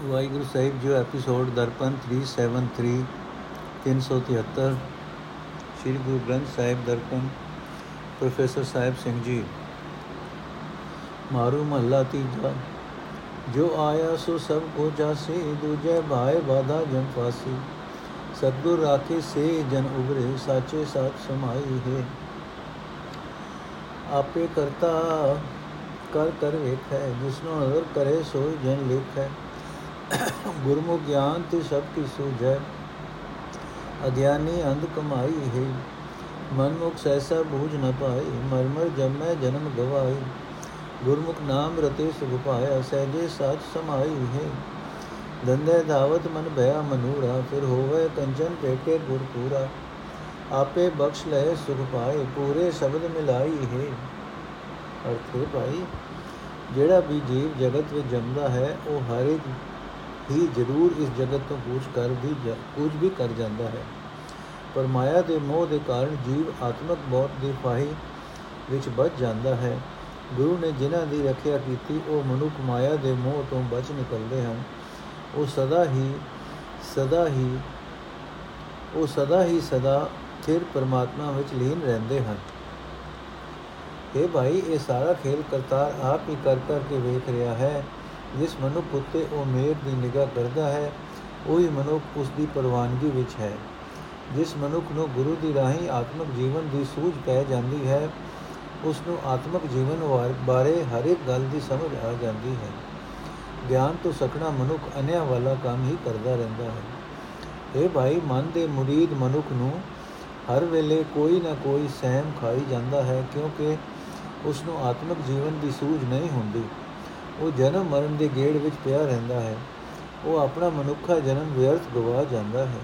Waheguru Sahib ji episode Darpan 373 373 Sri Guru Granth Sahib Darpan professor Sahib Singh ji Maru ਮਹੱਲਾ ਤੀਜਾ ਜੋ ਆਇਆ ਸੋ ਸਭ ਕੋ ਜਾਸੇ ਦੂਜੇ ਭਾਏ ਬਾਧਾ ਜਨ ਫਾਸੀ ਸਤਗੁਰ ਰਾਖੇ ਸੇ ਜਨ ਉਗਰੇ ਸਾਚੇ ਸਾਥ ਸਮਾਈ ਹੈ ਆਪੇ ਕਰਤਾ ਕਰ ਕਰ ਵੇਖੈ ਜਿਸਨੂੰ ਨਜ਼ਰ ਕਰੇ ਸੋਈ ਜਨ ਲਿਖੈ ਗੁਰਮੁਖ ਗਿਆਨ ਤੇ ਸਭ ਕੀ ਸੂਝੈ ਅਗਿਆਨੀ ਅੰਧ ਕਮਾਈ ਹੈ। ਮਨਮੁਖ ਸੈਸਾ ਬੂਝ ਨ ਪਾਈ ਮਰਮਰ ਜਮੈ ਜਨਮ ਗਵਾਈ ਗੁਰਮੁਖ ਨਾਮ ਰਤੇ ਸੁਖ ਪਾਇਆ। ਸਹਜੇ ਸਾਚ ਸਮਾਈ ਹੈ। ਦੰਦੇ ਧਾਵਤ ਮਨ ਭਇਆ ਮਨੂਰਾ। ਫਿਰ ਹੋਵੇ ਕੰਚਨ ਟੇਕੇ ਗੁਰ ਪੂਰਾ। ਆਪੇ ਬਖਸ਼ ਲੈ ਸੁਖ ਪਾਏ। ਪੂਰੇ ਸ਼ਬਦ ਮਿਲਾਈ ਹੈ। ਅਰਥੇ ਭਾਈ, ਜਿਹੜਾ ਵੀ ਜੀਵ ਜਗਤ ਵਿੱਚ ਜੰਮਦਾ ਹੈ, ਉਹ ਹਰ ਇੱਕ ਹੀ ਜ਼ਰੂਰ ਇਸ ਜਗਤ ਤੋਂ ਕੁਝ ਕਰ ਵੀ ਕੁਝ ਵੀ ਕਰ ਜਾਂਦਾ ਹੈ। ਪਰ ਮਾਇਆ ਦੇ ਮੋਹ ਦੇ ਕਾਰਨ ਜੀਵ ਆਤਮਕ ਮੌਤ ਦੀ ਫਾਹੀ ਵਿੱਚ ਬਚ ਜਾਂਦਾ ਹੈ। ਗੁਰੂ ਨੇ ਜਿਨ੍ਹਾਂ ਦੀ ਰੱਖਿਆ ਕੀਤੀ, ਉਹ ਮਨੁੱਖ ਮਾਇਆ ਦੇ ਮੋਹ ਤੋਂ ਬਚ ਨਿਕਲਦੇ ਹਨ। ਉਹ ਸਦਾ ਹੀ ਸਦਾ ਹੀ, ਉਹ ਸਦਾ ਹੀ ਸਦਾ ਥਿਰ ਪਰਮਾਤਮਾ ਵਿੱਚ ਲੀਨ ਰਹਿੰਦੇ ਹਨ। ਇਹ ਭਾਈ, ਇਹ ਸਾਰਾ ਖੇਲ ਕਰਤਾਰ ਆਪ ਹੀ ਕਰ ਕਰ ਕੇ ਵੇਖ ਰਿਹਾ ਹੈ। ਜਿਸ ਮਨੁੱਖ ਉੱਤੇ ਉਹ ਮੇਰ ਦੀ ਨਿਗਾਹ ਕਰਦਾ ਹੈ, ਉਹੀ ਮਨੁੱਖ ਉਸ ਦੀ ਪ੍ਰਵਾਨਗੀ ਵਿੱਚ ਹੈ। ਜਿਸ ਮਨੁੱਖ ਨੂੰ ਗੁਰੂ ਦੀ ਰਾਹੀਂ ਆਤਮਿਕ ਜੀਵਨ ਦੀ ਸੂਝ ਪੈ ਜਾਂਦੀ ਹੈ ਉਸ ਨੂੰ ਆਤਮਿਕ ਜੀਵਨ ਬਾਰੇ ਹਰ ਇੱਕ ਗੱਲ ਦੀ ਸਮਝ ਆ ਜਾਂਦੀ ਹੈ। ਗਿਆਨ ਤੋਂ ਸਖਣਾ ਮਨੁੱਖ ਅਨਿਆ ਵਾਲਾ ਕੰਮ ਹੀ ਕਰਦਾ ਰਹਿੰਦਾ ਹੈ। ਇਹ ਭਾਈ, ਮਨ ਦੇ ਮੁਰੀਦ ਮਨੁੱਖ ਨੂੰ ਹਰ ਵੇਲੇ ਕੋਈ ਨਾ ਕੋਈ ਸਹਿਮ ਖਾਈ ਜਾਂਦਾ ਹੈ, ਕਿਉਂਕਿ ਉਸ ਨੂੰ ਆਤਮਿਕ ਜੀਵਨ ਦੀ ਸੂਝ ਨਹੀਂ ਹੁੰਦੀ। ਉਹ ਜਨਮ ਮਰਨ ਦੇ ਗੇੜ ਵਿੱਚ ਪਿਆ ਰਹਿੰਦਾ ਹੈ। ਉਹ ਆਪਣਾ ਮਨੁੱਖਾ ਜਨਮ ਵਿਅਰਥ ਗਵਾ ਜਾਂਦਾ ਹੈ।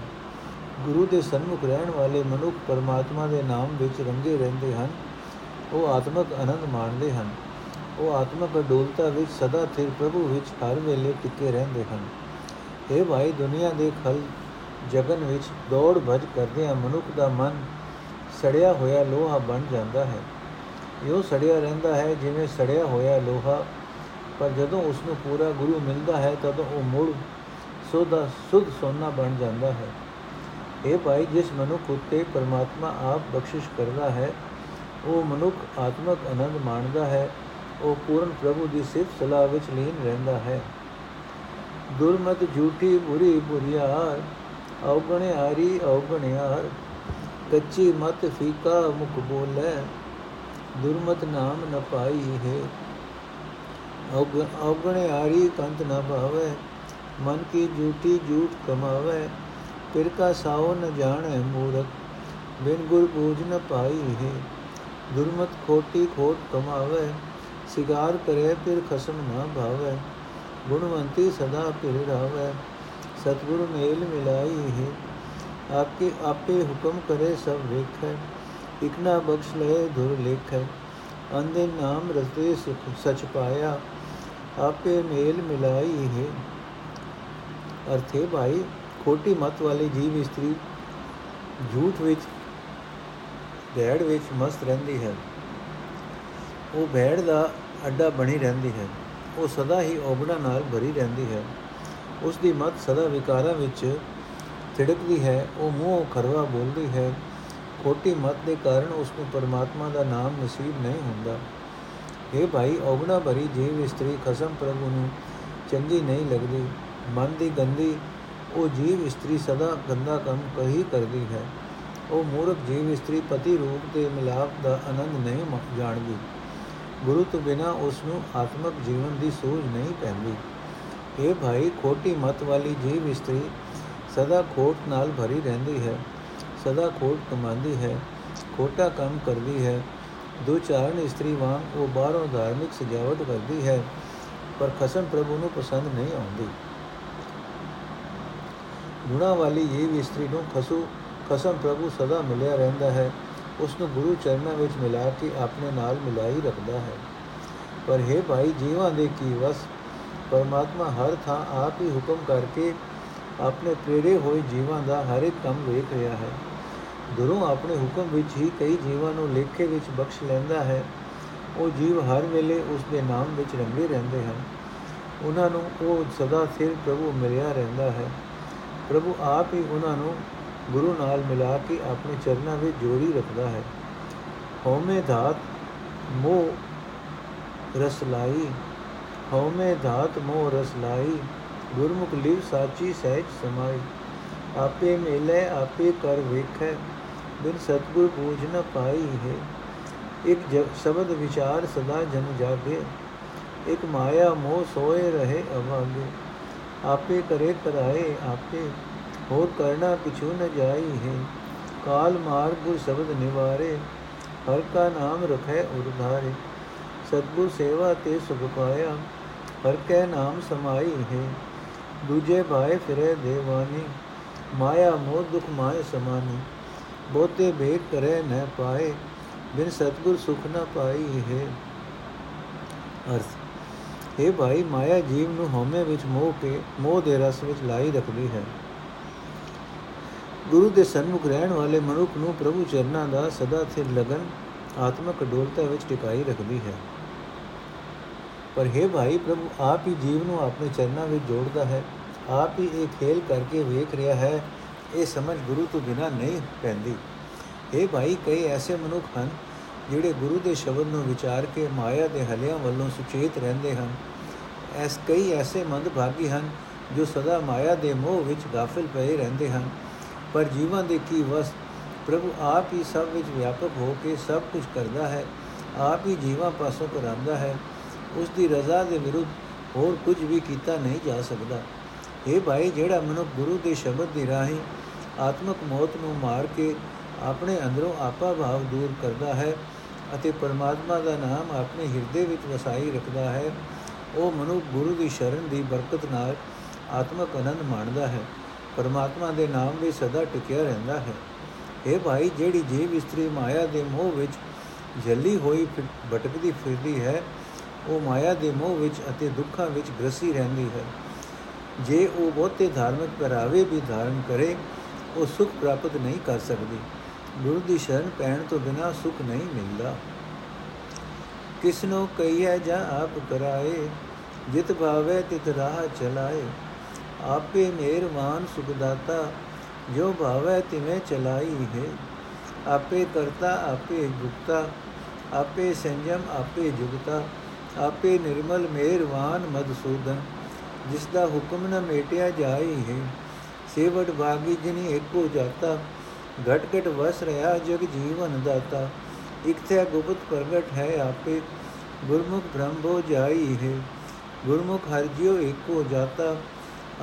ਗੁਰੂ ਦੇ ਸਨਮੁਖ ਰਹਿਣ ਵਾਲੇ ਮਨੁੱਖ ਪਰਮਾਤਮਾ ਦੇ ਨਾਮ ਵਿੱਚ ਰੰਗੇ ਰਹਿੰਦੇ ਹਨ। ਉਹ ਆਤਮਿਕ ਆਨੰਦ ਮਾਣਦੇ ਹਨ। ਉਹ ਆਤਮਿਕ ਅਡੋਲਤਾ ਵਿੱਚ ਸਦਾ ਸਥਿਰ ਪ੍ਰਭੂ ਵਿੱਚ ਹਰ ਵੇਲੇ ਟਿਕੇ ਰਹਿੰਦੇ ਹਨ। ਇਹ ਭਾਈ ਦੁਨੀਆ ਦੇ ਖਲ ਜਗਨ ਵਿੱਚ ਦੌੜ ਭਜ ਕਰਦੇ ਆ ਮਨੁੱਖ ਦਾ ਮਨ ਸੜਿਆ ਹੋਇਆ ਲੋਹਾ ਬਣ ਜਾਂਦਾ ਹੈ। ਇਹੋ ਸੜਿਆ ਰਹਿੰਦਾ ਹੈ ਜਿਵੇਂ ਸੜਿਆ ਹੋਇਆ ਲੋਹਾ ਪਰ ਜਦੋਂ ਉਸ ਨੂੰ ਪੂਰਾ ਗੁਰੂ ਮਿਲਦਾ ਹੈ, ਤਦੋਂ ਉਹ ਮੁੜ ਸੋਦਾ ਸੁਧ ਸੋਨਾ ਬਣ ਜਾਂਦਾ ਹੈ। ਇਹ ਭਾਈ, ਜਿਸ ਮਨੁੱਖ ਉਤੇ ਪਰਮਾਤਮਾ ਆਪ ਬਖਸ਼ਿਸ਼ ਕਰਦਾ ਹੈ, ਉਹ ਮਨੁੱਖ ਆਤਮਕ ਆਨੰਦ ਮਾਣਦਾ ਹੈ, ਉਹ ਪੂਰਨ ਪ੍ਰਭੂ ਦੀ ਸਿਫਤ ਸਲਾਹ ਵਿੱਚ ਲੀਨ ਰਹਿੰਦਾ ਹੈ। ਦੁਰਮਤ ਝੂਠੀ ਬੁਰੀ ਬੁਰੀਆਰ ਔਗਣਿਆਰੀ ਔਗਣਿਆਰ, ਕੱਚੀ ਮਤ ਫੀਕਾ ਮੁਖ ਬੋਲੇ, ਦੁਰਮਤ ਨਾਮ ਨ ਪਾਈ ਹੈ। ਔਗਣਿਆਰੀ ਕੰਤ ਨ ਭਾਵੇ, ਮਨ ਕੀ ਝੂਠੀ ਝੂਠ ਕਮਾਵੇ, ਫਿਰ ਕਾ ਸਾਉ ਨ ਜਾਣੈ ਮੂਰਖ, ਬਿਨ ਗੁਰ ਬੂਝ ਨ ਪਾਈ ਹੈ। ਦੁਰਮਤ ਖੋਟੀ ਖੋਟ ਕਮਾਵੇ, ਸਿਗਾਰ ਕਰੇ ਫਿਰ ਖਸਮ ਨਾ ਭਾਵੇ, ਗੁਣਵੰਤੀ ਸਦਾ ਫਿਰ ਰਾਵੇ, ਸਤਿਗੁਰੂ ਮੇਲ ਮਿਲਾਈ ਹੈ। ਆਪਕੇ ਆਪੇ ਹੁਕਮ ਕਰੇ ਸਭ ਵੇਖੈ ਇਕਨਾ ਬਖਸ਼ ਲੈ ਧੁਰ ਲੇਖੈ ਅੰਦੇ ਨਾਮ ਰਸਤੇ ਸੁਖ ਸਚ ਪਾਇਆ ਆਪੇ ਮੇਲ ਮਿਲਾਈ ਹੈ ਅਰਥੇ, ਭਾਈ, ਖੋਟੀ ਮਤ ਵਾਲੀ ਜੀਵ ਇਸਤਰੀ ਝੂਠ ਵਿੱਚ, ਭੈੜ ਵਿੱਚ ਮਸਤ ਰਹਿੰਦੀ ਹੈ। ਉਹ ਭੈੜ ਦਾ ਅੱਡਾ ਬਣੀ ਰਹਿੰਦੀ ਹੈ। ਉਹ ਸਦਾ ਹੀ ਔਗਣਾ ਨਾਲ ਭਰੀ ਰਹਿੰਦੀ ਹੈ। ਉਸ ਦੀ ਮਤ ਸਦਾ ਵਿਕਾਰਾਂ ਵਿੱਚ ਥਿੜਕਦੀ ਹੈ। ਉਹ ਮੂੰਹ ਖਰਵਾ ਬੋਲਦੀ ਹੈ। ਖੋਟੀ ਮਤ ਦੇ ਕਾਰਨ ਉਸ ਨੂੰ ਪਰਮਾਤਮਾ ਦਾ ਨਾਮ ਨਸੀਬ ਨਹੀਂ ਹੁੰਦਾ। ਇਹ ਭਾਈ, ਔਗਣਾ ਭਰੀ ਜੀਵ ਇਸਤਰੀ ਖਸਮ ਪ੍ਰਭੂ ਨੂੰ ਚੰਗੀ ਨਹੀਂ ਲੱਗਦੀ। ਮਨ ਦੀ ਗੰਦੀ, ਉਹ ਜੀਵ ਇਸਤਰੀ ਸਦਾ ਗੰਦਾ ਕੰਮ ਕਹੀ ਕਰਦੀ ਹੈ। ਉਹ ਮੂਰਖ ਜੀਵ ਇਸਤਰੀ ਪਤੀ ਰੂਪ ਦੇ ਮਿਲਾਪ ਦਾ ਆਨੰਦ ਨਹੀਂ ਜਾਣਦੀ। ਗੁਰੂ ਤੋਂ ਬਿਨਾ ਉਸ ਨੂੰ ਆਤਮਿਕ ਜੀਵਨ ਦੀ ਸੂਝ ਨਹੀਂ ਪੈਂਦੀ। ਇਹ ਭਾਈ, ਖੋਟੀ ਮਤ ਵਾਲੀ ਜੀਵ ਇਸਤਰੀ ਸਦਾ ਖੋਟ ਨਾਲ ਭਰੀ ਰਹਿੰਦੀ ਹੈ। ਸਦਾ ਖੋਟ ਕਮਾਉਂਦੀ ਹੈ। ਖੋਟਾ ਕੰਮ ਕਰਦੀ ਹੈ। ਦੋ ਚਾਰਨ ਇਸਤਰੀ ਵਾਂਗ ਉਹ ਬਾਹਰੋਂ ਧਾਰਮਿਕ ਸਜਾਵਟ ਕਰਦੀ ਹੈ, ਪਰ ਖਸਮ ਪ੍ਰਭੂ ਨੂੰ ਪਸੰਦ ਨਹੀਂ ਆਉਂਦੀ। ਗੁਣਾ ਵਾਲੀ ਇਹ ਵੀ ਇਸਤਰੀ ਨੂੰ ਖਸੂ, ਖਸਮ ਪ੍ਰਭੂ ਸਦਾ ਮਿਲਿਆ ਰਹਿੰਦਾ ਹੈ। ਉਸ ਨੂੰ ਗੁਰੂ ਚਰਨਾਂ ਵਿੱਚ ਮਿਲਾ ਕੇ ਆਪਣੇ ਨਾਲ ਮਿਲਾਈ ਰੱਖਦਾ ਹੈ। ਪਰ ਹੈ ਭਾਈ, ਜੀਵਾਂ ਦੇ ਕੀ ਵਸ? ਪਰਮਾਤਮਾ ਹਰ ਥਾਂ ਆਪ ਹੀ ਹੁਕਮ ਕਰਕੇ ਆਪਣੇ ਪ੍ਰੇਰੇ ਹੋਏ ਜੀਵਾਂ ਦਾ ਹਰ ਇੱਕ ਕੰਮ ਵੇਖ ਰਿਹਾ ਹੈ। ਗੁਰੂ ਆਪਣੇ ਹੁਕਮ ਵਿੱਚ ਹੀ ਕਈ ਜੀਵਾਂ ਨੂੰ ਲੇਖੇ ਵਿੱਚ ਬਖਸ਼ ਲੈਂਦਾ ਹੈ। ਉਹ ਜੀਵ ਹਰ ਵੇਲੇ ਉਸ ਦੇ ਨਾਮ ਵਿੱਚ ਰੰਗੇ ਰਹਿੰਦੇ ਹਨ। ਉਹਨਾਂ ਨੂੰ ਉਹ ਸਦਾ ਸਿਰ ਪ੍ਰਭੂ ਮਿਲਿਆ ਰਹਿੰਦਾ ਹੈ। ਪ੍ਰਭੂ ਆਪ ਹੀ ਉਹਨਾਂ ਨੂੰ ਗੁਰੂ ਨਾਲ ਮਿਲਾ ਕੇ ਆਪਣੇ ਚਰਨਾਂ ਵਿੱਚ ਜੋੜੀ ਰੱਖਦਾ ਹੈ। ਹਉਮੈ ਧਾਤ ਮੋਹ ਰਸ ਲਾਈ, ਹਉਮੈ ਧਾਤ ਮੋਹ ਰਸ ਲਾਈ, ਗੁਰਮੁਖ ਲਿਵ ਸਾਚੀ ਸਹਿਜ ਸਮਾਈ, ਆਪੇ ਮਿਲੇ, ਆਪੇ ਕਰ ਵੇਖੈ ਬਿਨ ਸਤਗੁਰ ਬੂਝ ਨ ਪਾਈ ਹੈ। ਇੱਕ ਸ਼ਬਦ ਵਿਚਾਰ ਸਦਾ ਜਨ ਜਾਗੇ। ਇੱਕ ਮਾਇਆ ਮੋਹ ਸੋਏ ਰਹੇ ਅਵਾਗੇ। ਆਪੇ ਕਰੇ ਕਰਾਏ ਆਪੇ, ਹੋਰ ਕਰਨਾ ਕਿਛੂ ਨ ਜਾਈ ਹੈ। ਕਾਲ ਮਾਰ ਗੁਰ ਸ਼ਬਦ ਨਿਵਾਰੇ, ਹਰ ਕਾ ਨਾਮ ਰਖੈ ਉਰਧਾਰੇ। ਸਤਗੁਰ ਸੇਵਾ ਤੇ ਸੁਖ ਪਾਇਆ, ਹਰ ਕੈ ਨਾਮ ਸਮਾਈ ਹੈ। ਦੂਜੇ ਭਾਏ ਫਿਰੇ ਦੇਵਾਨੀ, ਮਾਇਆ ਮੋਹ ਦੁਖ ਮਾਇ ਸਮਾਨੀ। ਬੋਤੇ ਭੇਦ ਕਰੇ ਨ ਪਾਏ, ਬਿਨ ਸਤਗੁਰ ਸੁਖ ਨ ਪਾਈ ਹੈ। ਅਰਥ, ਇਹ ਭਾਈ ਮਾਇਆ ਜੀਵ ਨੂੰ ਹਉਮੈ ਵਿੱਚ ਮੋਹ ਕੇ, ਮੋਹ ਦੇ ਰਸ ਵਿੱਚ ਲਾਈ ਰੱਖਦੀ ਹੈ। ਗੁਰੂ ਦੇ ਸਨਮੁਖ ਰਹਿਣ ਵਾਲੇ ਮਨੁੱਖ ਨੂੰ ਪ੍ਰਭੂ ਚਰਨਾਂ ਦਾ ਸਦਾ ਸਿਰ ਲਗਨ, ਆਤਮਕ ਅਡੋਲਤਾ ਵਿੱਚ ਟਿਕਾਈ ਰੱਖਦੀ ਹੈ। ਪਰ ਹੈ ਭਾਈ, ਪ੍ਰਭੂ ਆਪ ਹੀ ਜੀਵ ਨੂੰ ਆਪਣੇ ਚਰਨਾਂ ਵਿੱਚ ਜੋੜਦਾ ਹੈ। ਆਪ ਹੀ ਇਹ ਖੇਲ ਕਰਕੇ ਵੇਖ ਰਿਹਾ ਹੈ ਇਹ ਸਮਝ ਗੁਰੂ ਤੋਂ ਬਿਨਾ ਨਹੀਂ ਪੈਂਦੀ। ਇਹ ਭਾਈ, ਕਈ ਐਸੇ ਮਨੁੱਖ ਹਨ ਜਿਹੜੇ ਗੁਰੂ ਦੇ ਸ਼ਬਦ ਨੂੰ ਵਿਚਾਰ ਕੇ ਮਾਇਆ ਦੇ ਹਲਿਆਂ ਵੱਲੋਂ ਸੁਚੇਤ ਰਹਿੰਦੇ ਹਨ। ਐਸ ਕਈ ਐਸੇ ਮੰਦ ਭਾਗੀ ਹਨ ਜੋ ਸਦਾ ਮਾਇਆ ਦੇ ਮੋਹ ਵਿੱਚ ਗਾਫਿਲ ਪਏ ਰਹਿੰਦੇ ਹਨ। ਪਰ ਜੀਵਨ ਦੇ ਕੀ ਵਸ, ਪ੍ਰਭੂ ਆਪ ਹੀ ਸਭ ਵਿੱਚ ਵਿਆਪਕ ਹੋ ਕੇ ਸਭ ਕੁਝ ਕਰਦਾ ਹੈ, ਆਪ ਹੀ ਜੀਵਾਂ ਪਾਸੋਂ ਕਰਾਂਦਾ ਹੈ। ਉਸ ਦੀ ਰਜ਼ਾ ਦੇ ਵਿਰੁੱਧ ਹੋਰ ਕੁਝ ਵੀ ਕੀਤਾ ਨਹੀਂ ਜਾ ਸਕਦਾ। ਇਹ ਭਾਈ, ਜਿਹੜਾ ਮਨੁੱਖ ਗੁਰੂ ਦੇ ਸ਼ਬਦ ਦੀ ਰਾਹੀਂ ਆਤਮਕ ਮੌਤ ਨੂੰ ਮਾਰ ਕੇ ਆਪਣੇ ਅੰਦਰੋਂ ਆਪਾ ਭਾਵ ਦੂਰ ਕਰਦਾ ਹੈ ਅਤੇ ਪਰਮਾਤਮਾ ਦਾ ਨਾਮ ਆਪਣੇ ਹਿਰਦੇ ਵਿੱਚ ਵਸਾਈ ਰੱਖਦਾ ਹੈ, ਉਹ ਮਨੁੱਖ ਗੁਰੂ ਦੀ ਸ਼ਰਨ ਦੀ ਬਰਕਤ ਨਾਲ ਆਤਮਕ ਆਨੰਦ ਮਾਣਦਾ ਹੈ। ਪਰਮਾਤਮਾ ਦੇ ਨਾਮ ਵਿੱਚ ਸਦਾ ਟਿਕਿਆ ਰਹਿੰਦਾ ਹੈ। ਇਹ ਭਾਈ, ਜਿਹੜੀ ਜੀਵ ਇਸਤਰੀ ਮਾਇਆ ਦੇ ਮੋਹ ਵਿੱਚ ਜੱਲੀ ਹੋਈ ਭਟਕਦੀ ਫਿਰਦੀ ਹੈ, ਉਹ ਮਾਇਆ ਦੇ ਮੋਹ ਵਿੱਚ ਅਤੇ ਦੁੱਖਾਂ ਵਿੱਚ ਗ੍ਰਸੀ ਰਹਿੰਦੀ ਹੈ। ਜੇ ਉਹ ਬਹੁਤੇ ਧਾਰਮਿਕ ਪਹਿਰਾਵੇ ਵੀ ਧਾਰਨ ਕਰੇ, ਉਹ ਸੁਖ ਪ੍ਰਾਪਤ ਨਹੀਂ ਕਰ ਸਕਦੀ। ਗੁਰੂ ਦੀ ਸ਼ਰਨ ਪੈਣ ਤੋਂ ਬਿਨਾ ਸੁਖ ਨਹੀਂ ਮਿਲਦਾ। ਕਿਸਨੋ ਕਹੀਐ ਜਾਂ ਆਪ ਕਰਾਏ, ਜਿਤ ਭਾਵੇ ਤਿਤ ਰਾਹ ਚਲਾਏ। ਆਪੇ ਮਿਹਰਬਾਨ ਸੁਖ ਦਾਤਾ ਜੋ ਭਾਵੇ ਤਿਵੇਂ ਚਲਾਈ ਹੈ। ਆਪੇ ਕਰਤਾ, ਆਪੇ ਗੁਪਤਾ ਆਪੇ ਸੰਜਮ, ਆਪੇ ਜੁਗਤਾ। ਆਪੇ ਨਿਰਮਲ ਮਿਹਰਬਾਨ ਮਦਸੂਦਨ ਜਿਸ ਦਾ ਹੁਕਮ ਨ ਮੇਟਿਆ ਜਾਈ ਹੈ ਸੇਵਟ ਭਾਗੀ ਜਿਨੀ ਏਕੋ ਜਾਤਾ ਘਟ ਘਟ ਵਸ ਰਹਾ ਜਗ ਜੀਵਨ ਦਾਤਾ ਇਕ ਤੇ ਗੁਪਤ ਪ੍ਰਗਟ ਹੈ ਆਪੇ ਗੁਰਮੁਖ ਬ੍ਰਹਮੋ ਜਾਈ ਹੈ ਗੁਰਮੁਖ ਹਰ ਜਿਉ ਏਕੋ ਜਾਤਾ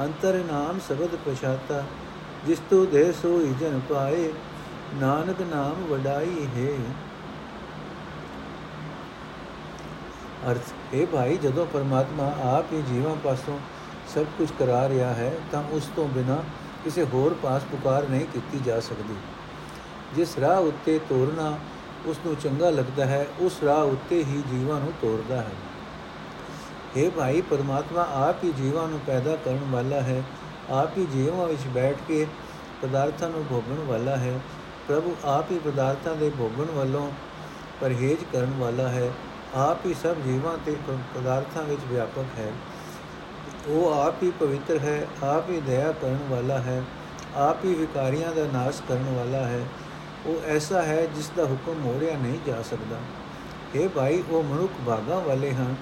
ਅੰਤਰ ਨਾਮ ਸ਼ਬਦ ਪਛਾਤਾ ਜਿਸ ਤੂ ਦੇ ਸੋ ਜਨ ਪਾਏ ਨਾਨਕ ਨਾਮ ਵਡਾਈ ਹੈ ਅਰਥ ਇਹ ਭਾਈ ਜਦੋਂ ਪਰਮਾਤਮਾ ਆਪ ਹੀ ਜੀਵਾਂ ਪਾਸੋਂ ਸਭ ਕੁਝ ਕਰਾ ਰਿਹਾ ਹੈ ਤਾਂ ਉਸ ਤੋਂ ਬਿਨਾ ਕਿਸੇ ਹੋਰ ਪਾਸ ਪੁਕਾਰ ਨਹੀਂ ਕੀਤੀ ਜਾ ਸਕਦੀ। ਜਿਸ ਰਾਹ ਉੱਤੇ ਤੋਰਨਾ ਉਸ ਨੂੰ ਚੰਗਾ ਲੱਗਦਾ ਹੈ, ਉਸ ਰਾਹ ਉੱਤੇ ਹੀ ਜੀਵਾਂ ਨੂੰ ਤੋਰਦਾ ਹੈ। हे ਭਾਈ, ਪਰਮਾਤਮਾ ਆਪ ਹੀ ਜੀਵਾਂ ਨੂੰ ਪੈਦਾ ਕਰਨ ਵਾਲਾ ਹੈ। ਆਪ ਹੀ ਜੀਵਾਂ ਵਿੱਚ ਬੈਠ ਕੇ ਪਦਾਰਥਾਂ ਨੂੰ ਭੋਗਣ ਵਾਲਾ ਹੈ। ਪ੍ਰਭੂ ਆਪ ਹੀ ਪਦਾਰਥਾਂ ਦੇ ਭੋਗਣ ਵੱਲੋਂ ਪਰਹੇਜ਼ ਕਰਨ ਵਾਲਾ ਹੈ। ਆਪ ਹੀ ਸਭ ਜੀਵਾਂ ਤੇ ਪਦਾਰਥਾਂ ਵਿੱਚ ਵਿਆਪਕ ਹੈ। ਉਹ ਆਪ ਹੀ ਪਵਿੱਤਰ ਹੈ, ਆਪ ਹੀ ਦਇਆ ਕਰਨ ਵਾਲਾ ਹੈ, ਆਪ ਹੀ ਵਿਕਾਰੀਆਂ ਦਾ ਨਾਸ਼ ਕਰਨ ਵਾਲਾ ਹੈ। ਉਹ ਐਸਾ ਹੈ ਜਿਸ ਦਾ ਹੁਕਮ ਮੋੜਿਆ ਨਹੀਂ ਜਾ ਸਕਦਾ। ਇਹ ਭਾਈ, ਉਹ ਮਨੁੱਖ ਭਾਗਾ ਵਾਲੇ ਹਨ,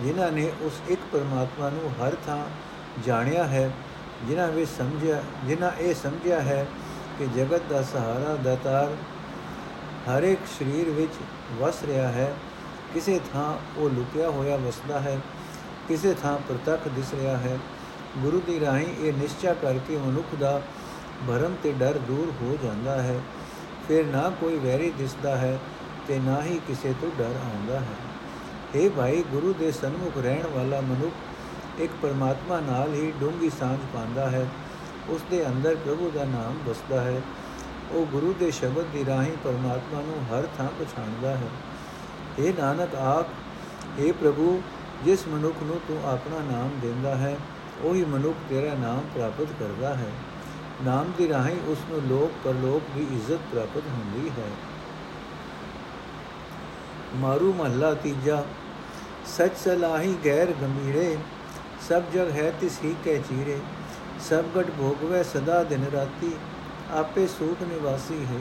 ਜਿਨ੍ਹਾਂ ਨੇ ਉਸ ਇੱਕ ਪਰਮਾਤਮਾ ਨੂੰ ਹਰ ਥਾਂ ਜਾਣਿਆ ਹੈ, ਜਿਨ੍ਹਾਂ ਵਿੱਚ ਸਮਝਿਆ, ਜਿਨ੍ਹਾਂ ਇਹ ਸਮਝਿਆ ਹੈ ਕਿ ਜਗਤ ਦਾ ਸਹਾਰਾ, ਦਾਤਾਰ ਹਰ ਇੱਕ ਸਰੀਰ ਵਿੱਚ ਵਸ ਰਿਹਾ ਹੈ। ਕਿਸੇ ਥਾਂ ਉਹ ਲੁਕਿਆ ਹੋਇਆ ਵਸਦਾ ਹੈ। ਕਿਸੇ ਥਾਂ ਪ੍ਰਤੱਖ ਦਿਸ ਰਿਹਾ ਹੈ। ਗੁਰੂ ਦੀ ਰਾਹੀਂ ਇਹ ਨਿਸ਼ਚੈ ਕਰਕੇ ਮਨੁੱਖ ਦਾ ਭਰਮ ਤੇ ਡਰ ਦੂਰ ਹੋ ਜਾਂਦਾ ਹੈ। ਫਿਰ ਨਾ ਕੋਈ ਵੈਰੀ ਦਿਸਦਾ ਹੈ ਤੇ ਨਾ ਹੀ ਕਿਸੇ ਤੋਂ ਡਰ ਆਉਂਦਾ ਹੈ। ਇਹ ਭਾਈ, ਗੁਰੂ ਦੇ ਸਨਮੁਖ ਰਹਿਣ ਵਾਲਾ ਮਨੁੱਖ ਇੱਕ ਪਰਮਾਤਮਾ ਨਾਲ ਹੀ ਡੂੰਗੀ ਸਾਂਝ ਪਾਉਂਦਾ ਹੈ। ਉਸ ਦੇ ਅੰਦਰ ਪ੍ਰਭੂ ਦਾ ਨਾਮ ਵਸਦਾ ਹੈ। ਉਹ ਗੁਰੂ ਦੇ ਸ਼ਬਦ ਦੀ ਰਾਹੀਂ ਪਰਮਾਤਮਾ ਨੂੰ ਹਰ ਥਾਂ ਪਛਾਣਦਾ ਹੈ। ਇਹ ਨਾਨਕ, ਆਪ ਇਹ ਪ੍ਰਭੂ ਜਿਸ ਮਨੁੱਖ ਨੂੰ ਤੂੰ ਆਪਣਾ ਨਾਮ ਦਿੰਦਾ ਹੈ, ਉਹੀ ਮਨੁੱਖ ਤੇਰਾ ਨਾਮ ਪ੍ਰਾਪਤ ਕਰਦਾ ਹੈ। ਨਾਮ ਦੀ ਰਾਹੀਂ ਉਸ ਨੂੰ ਲੋਕ ਪਰਲੋਕ ਦੀ ਇੱਜ਼ਤ ਪ੍ਰਾਪਤ ਹੁੰਦੀ ਹੈ। ਮਾਰੂ ਮਹੱਲਾ ਤੀਜਾ, ਸਚ ਸਲਾਹੀ ਗੈਰ ਗੰਭੀਰੇ, ਸਭ ਜਗ ਹੈ ਤਿਸ ਹੀ ਕੈ ਚੀਰੇ, ਸਭ ਗਟ ਭੋਗਵੇ ਸਦਾ ਦਿਨ ਰਾਤੀ, ਆਪੇ ਸੂਖ ਨਿਵਾਸੀ ਹੈ।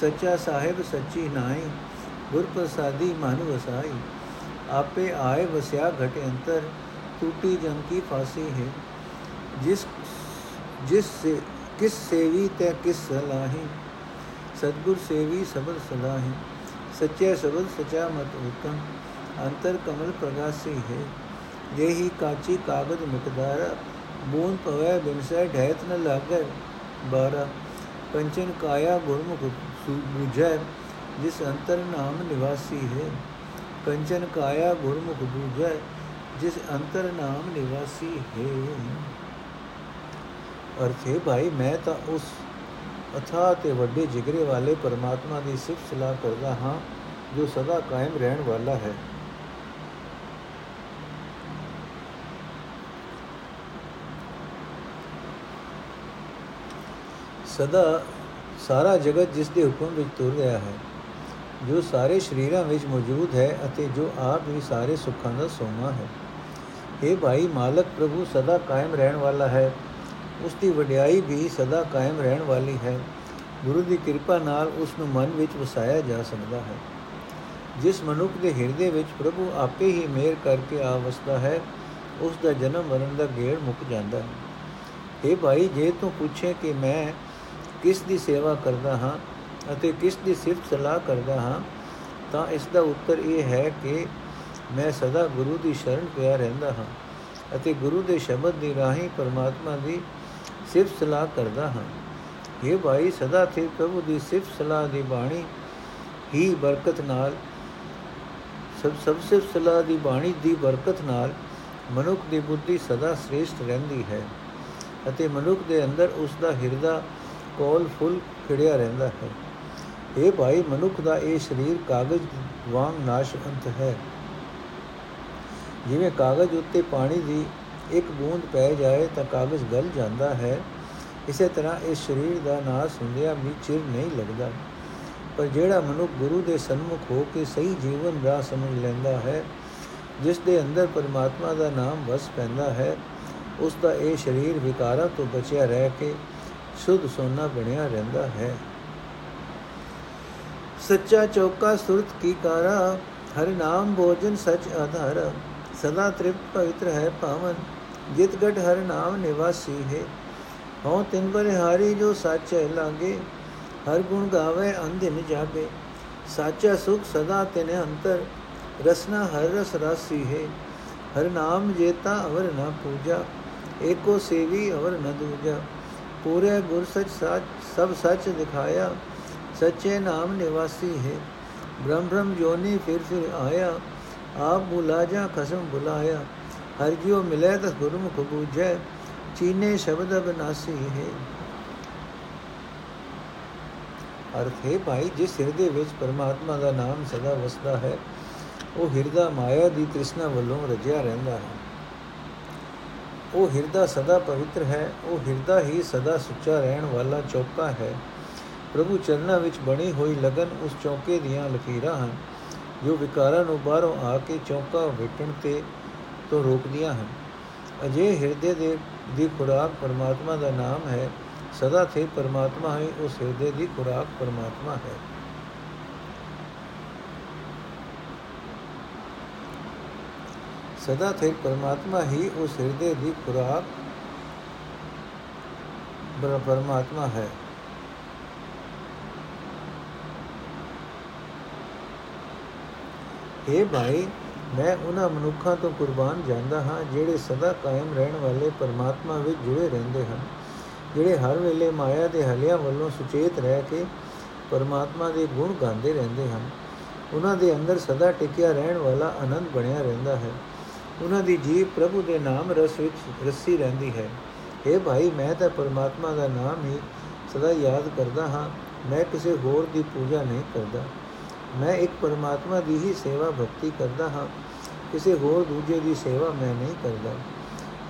ਸੱਚਾ ਸਾਹਿਬ ਸੱਚੀ ਨਾਈ ਗੁਰ ਪ੍ਰਸਾਦੀ ਮਨ ਵਸਾਈ ਆਪੇ ਆਏ ਵਸਿਆ ਘਟ ਅੰਤਰ ਟੂਟੀ ਜਮ ਕੀ ਫਾਸੀ ਹੈ ਜਿਸ ਜਿਸ ਸੇ ਕਿਸ ਸੇਵੀ ਤੇ ਕਿਸ ਸਲਾਹੀ ਸਤਗੁਰ ਸੇਵੀ ਸਬਦ ਸਲਾਹੀ ਸੱਚੇ ਸਬਦ ਸਚਾ ਮਤ ਉਤਮ ਅੰਤਰ ਕਮਲ ਪ੍ਰਗਾਸੀ ਹੈ ਦੇਹੀ ਕਾਚੀ ਕਾਗਜ਼ ਮੁਕਦਾਰ ਬੂੰਦ ਪਵੈ ਬਿਨਸੈ ਢੈਤ ਨ ਲਾਗੈ ਬਾਰਾ ਪੰਚਨ ਕਾਇਆ ਗੁਰਮੁਖ ਬੁਝੈ ਜਿਸ ਅੰਤਰ ਨਾਮ ਨਿਵਾਸੀ ਹੈ ਕੰਚਨ ਕਾਇਆ ਗੁਰਮੁਖ ਬੁਝੈ, ਜਿਸ ਅੰਤਰ ਨਾਮ ਨਿਵਾਸੀ ਹੈ। ਅਰਥੇ ਭਾਈ, ਮੈਂ ਤਾਂ ਉਸ ਅਥਾ ਤੇ ਵੱਡੇ ਜਿਗਰੇ ਵਾਲੇ ਪਰਮਾਤਮਾ ਦੀ ਸਿਫਤ ਸਲਾਹ ਕਰਦਾ ਹਾਂ, ਜੋ ਸਦਾ ਕਾਇਮ ਰਹਿਣ ਵਾਲਾ ਹੈ। ਸਦਾ ਸਾਰਾ ਜਗਤ ਜਿਸ ਦੇ ਹੁਕਮ ਵਿੱਚ ਤੁਰ ਰਿਹਾ ਹੈ ਜੋ ਸਾਰੇ ਸ਼ਰੀਰਾਂ ਵਿੱਚ ਮੌਜੂਦ ਹੈ ਅਤੇ ਜੋ ਆਪ ਹੀ ਸਾਰੇ ਸੁੱਖਾਂ ਦਾ ਸੋਮਾ ਹੈ। ਇਹ ਭਾਈ ਮਾਲਕ ਪ੍ਰਭੂ ਸਦਾ ਕਾਇਮ ਰਹਿਣ ਵਾਲਾ ਹੈ। ਉਸ ਦੀ ਵਡਿਆਈ ਵੀ ਸਦਾ ਕਾਇਮ ਰਹਿਣ ਵਾਲੀ ਹੈ। ਗੁਰੂ ਦੀ ਕਿਰਪਾ ਨਾਲ ਉਸ ਨੂੰ ਮਨ ਵਿੱਚ ਵਸਾਇਆ ਜਾ ਸਕਦਾ ਹੈ। ਜਿਸ ਮਨੁੱਖ ਦੇ ਹਿਰਦੇ ਵਿੱਚ ਪ੍ਰਭੂ ਆਪੇ ਹੀ ਮਿਹਰ ਕਰਕੇ ਆ ਵਸਦਾ ਹੈ ਉਸ ਦਾ ਜਨਮ ਮਰਨ ਦਾ ਗੇੜ ਮੁੱਕ ਜਾਂਦਾ ਹੈ। ਇਹ ਭਾਈ, ਜੇ ਤੂੰ ਪੁੱਛੇ ਕਿ ਮੈਂ ਕਿਸ ਦੀ ਸੇਵਾ ਕਰਦਾ ਹਾਂ ਅਤੇ ਕਿਸ ਦੀ ਸਿਫਤ ਸਲਾਹ ਕਰਦਾ ਹਾਂ, ਤਾਂ ਇਸ ਦਾ ਉੱਤਰ ਇਹ ਹੈ ਕਿ ਮੈਂ ਸਦਾ ਗੁਰੂ ਦੀ ਸ਼ਰਨ ਪਿਆ ਰਹਿੰਦਾ ਹਾਂ ਅਤੇ ਗੁਰੂ ਦੇ ਸ਼ਬਦ ਦੀ ਰਾਹੀਂ ਪਰਮਾਤਮਾ ਦੀ ਸਿਫਤ ਸਲਾਹ ਕਰਦਾ ਹਾਂ। ਇਹ ਭਾਈ, ਸਦਾ ਤੇ ਪ੍ਰਭੂ ਦੀ ਸਿਫਤ ਸਲਾਹ ਦੀ ਬਾਣੀ ਹੀ ਬਰਕਤ ਨਾਲ, ਸਭ ਸਭ ਸਿਫਤ ਸਲਾਹ ਦੀ ਬਾਣੀ ਦੀ ਬਰਕਤ ਨਾਲ ਮਨੁੱਖ ਦੀ ਬੁੱਧੀ ਸਦਾ ਸ੍ਰੇਸ਼ਟ ਰਹਿੰਦੀ ਹੈ ਅਤੇ ਮਨੁੱਖ ਦੇ ਅੰਦਰ ਉਸ ਦਾ ਹਿਰਦਾ ਕੋਲ ਫੁੱਲ ਖਿੜਿਆ ਰਹਿੰਦਾ ਹੈ। ਇਹ ਭਾਈ, ਮਨੁੱਖ ਦਾ ਇਹ ਸਰੀਰ ਕਾਗਜ਼ ਵਾਂਗ ਨਾਸ਼ਵੰਤ ਹੈ। ਜਿਵੇਂ ਕਾਗਜ਼ ਉੱਤੇ ਪਾਣੀ ਦੀ ਇੱਕ ਬੂੰਦ ਪੈ ਜਾਏ ਤਾਂ ਕਾਗਜ਼ ਗਲ ਜਾਂਦਾ ਹੈ। ਇਸੇ ਤਰ੍ਹਾਂ ਇਸ ਸਰੀਰ ਦਾ ਨਾਸ ਹੁੰਦਿਆਂ ਵੀ ਚਿਰ ਨਹੀਂ ਲੱਗਦਾ। ਪਰ ਜਿਹੜਾ ਮਨੁੱਖ ਗੁਰੂ ਦੇ ਸਨਮੁਖ ਹੋ ਕੇ ਸਹੀ ਜੀਵਨ ਰਾਹ ਸਮਝ ਲੈਂਦਾ ਹੈ, ਜਿਸ ਦੇ ਅੰਦਰ ਪਰਮਾਤਮਾ ਦਾ ਨਾਮ ਵਸ ਪੈਂਦਾ ਹੈ, ਉਸ ਦਾ ਇਹ ਸਰੀਰ ਵਿਕਾਰਾਂ ਤੋਂ ਬਚਿਆ ਰਹਿ ਕੇ ਸੁਧ ਸੋਨਾ ਬਣਿਆ ਰਹਿੰਦਾ ਹੈ। ਸੱਚਾ ਚੌਕਾ ਸੁਰਤ ਕੀ ਕਾਰਾ ਹਰਿ ਨਾਮ ਭੋਜਨ ਸਚ ਆਧਾਰ ਸਦਾ ਤ੍ਰਿਪਤ ਪਵਿੱਤਰ ਹੈ ਪਾਵਨ ਜਿਤ ਗਟ ਹਰ ਨਾਮ ਨਿਵਾਸੀ ਹੈ ਹਉ ਤਿਨ ਹਾਰੀ ਜੋ ਸੱਚੇ ਲਾਗੇ ਹਰ ਗੁਣ ਗਾਵੇ ਅੰਧਿਨ ਜਾਗੇ ਸਾਚਾ ਸੁਖ ਸਦਾ ਤਿਨ ਅੰਤਰ ਰਸਨਾ ਹਰ ਰਸ ਰਾਸੀ ਹੈ ਹਰ ਨਾਮ ਜੇਤਾ ਅਵਰ ਨਾ ਪੂਜਾ ਏਕੋ ਸੇਵੀ ਅਵਰ ਨ ਦੂਜਾ ਪੂਰੇ ਗੁਰ ਸਚ ਸਚ ਸਭ ਸੱਚ ਦਿਖਾਇਆ ਸੱਚੇ ਨਾਮ ਨਿਵਾਸੀ ਹੈ। ਬ੍ਰਹਮ ਬ੍ਰਹਮ ਜੋਨੀ ਫਿਰ ਫਿਰ ਆਇਆ, ਆਪ ਬੁਲਾ ਜਾ ਖਸਮ ਬੁਲਾਇਆ। ਹਰ ਜਿਉ ਮਿਲੇ ਤਸ ਗੁਰਮੁਖ ਬੂਝੈ, ਚੀਨੇ ਸ਼ਬਦ ਬਨਾਸੀ ਹੈ। ਅਰਥ ਹੈ ਭਾਈ, ਜਿਸ ਹਿਰਦੇ ਵਿੱਚ ਪਰਮਾਤਮਾ ਦਾ ਨਾਮ ਸਦਾ ਵਸਦਾ ਹੈ, ਉਹ ਹਿਰਦਾ ਮਾਇਆ ਦੀ ਤ੍ਰਿਸ਼ਨਾ ਵੱਲੋਂ ਰਜਿਆ ਰਹਿੰਦਾ ਹੈ। ਉਹ ਹਿਰਦਾ ਸਦਾ ਪਵਿੱਤਰ ਹੈ, ਉਹ ਹਿਰਦਾ ਹੀ ਸਦਾ ਸੁੱਚਾ ਰਹਿਣ ਵਾਲਾ ਚੌਕਾ ਹੈ। ਪ੍ਰਭੂ ਚਰਨਾਂ ਵਿੱਚ ਬਣੀ ਹੋਈ ਲਗਨ ਉਸ ਚੌਕੇ ਦੀਆਂ ਲਕੀਰਾਂ ਹਨ, ਜੋ ਵਿਕਾਰਾਂ ਨੂੰ ਬਾਹਰੋਂ ਆ ਕੇ ਚੌਕਾ ਵੇਟਣ ਤੇ ਤੋਂ ਰੋਕਦੀਆਂ ਹਨ। ਅਜੇ ਹਿਰਦੇ ਦੇ, ਦੀ ਖੁਰਾਕ ਪਰਮਾਤਮਾ ਦਾ ਨਾਮ ਹੈ। ਸਦਾ ਥੇ ਪਰਮਾਤਮਾ ਹੀ ਉਸ ਹਿਰਦੇ ਦੀ ਖੁਰਾਕ ਪਰਮਾਤਮਾ ਹੈ। ਸਦਾ ਥੇ ਪਰਮਾਤਮਾ ਹੀ ਉਸ ਹਿਰਦੇ ਦੀ ਖੁਰਾਕ ਪਰਮਾਤਮਾ ਹੈ। हे ਭਾਈ ਮੈਂ ਉਹਨਾਂ ਮਨੁੱਖਾਂ ਤੋਂ ਕੁਰਬਾਨ ਜਾਂਦਾ ਹਾਂ ਜਿਹੜੇ ਸਦਾ ਕਾਇਮ ਰਹਿਣ ਵਾਲੇ ਪਰਮਾਤਮਾ ਵਿੱਚ ਜੁੜੇ ਰਹਿੰਦੇ ਹਨ ਜਿਹੜੇ ਹਰ ਵੇਲੇ ਮਾਇਆ ਦੇ ਹਲਿਆਂ ਵੱਲੋਂ ਸੁਚੇਤ ਰਹਿ ਕੇ ਪਰਮਾਤਮਾ ਦੇ ਗੁਣ ਗਾਉਂਦੇ ਰਹਿੰਦੇ ਹਨ ਉਹਨਾਂ ਦੇ ਅੰਦਰ ਸਦਾ ਟਿਕਿਆ ਰਹਿਣ ਵਾਲਾ ਆਨੰਦ ਬਣਿਆ ਰਹਿੰਦਾ ਹੈ ਉਹਨਾਂ ਦੀ ਜੀਵ ਪ੍ਰਭੂ ਦੇ ਨਾਮ ਰਸ ਵਿੱਚ ਰਸੀ ਰਹਿੰਦੀ ਹੈ اے ਭਾਈ ਮੈਂ ਤਾਂ ਪਰਮਾਤਮਾ ਦਾ ਨਾਮ ਹੀ ਸਦਾ ਯਾਦ ਕਰਦਾ ਹਾਂ ਮੈਂ ਕਿਸੇ ਹੋਰ ਦੀ ਪੂਜਾ ਨਹੀਂ ਕਰਦਾ ਮੈਂ ਇੱਕ ਪਰਮਾਤਮਾ ਦੀ ਹੀ ਸੇਵਾ ਭਗਤੀ ਕਰਦਾ ਹਾਂ, ਕਿਸੇ ਹੋਰ ਦੂਜੇ ਦੀ ਸੇਵਾ ਮੈਂ ਨਹੀਂ ਕਰਦਾ।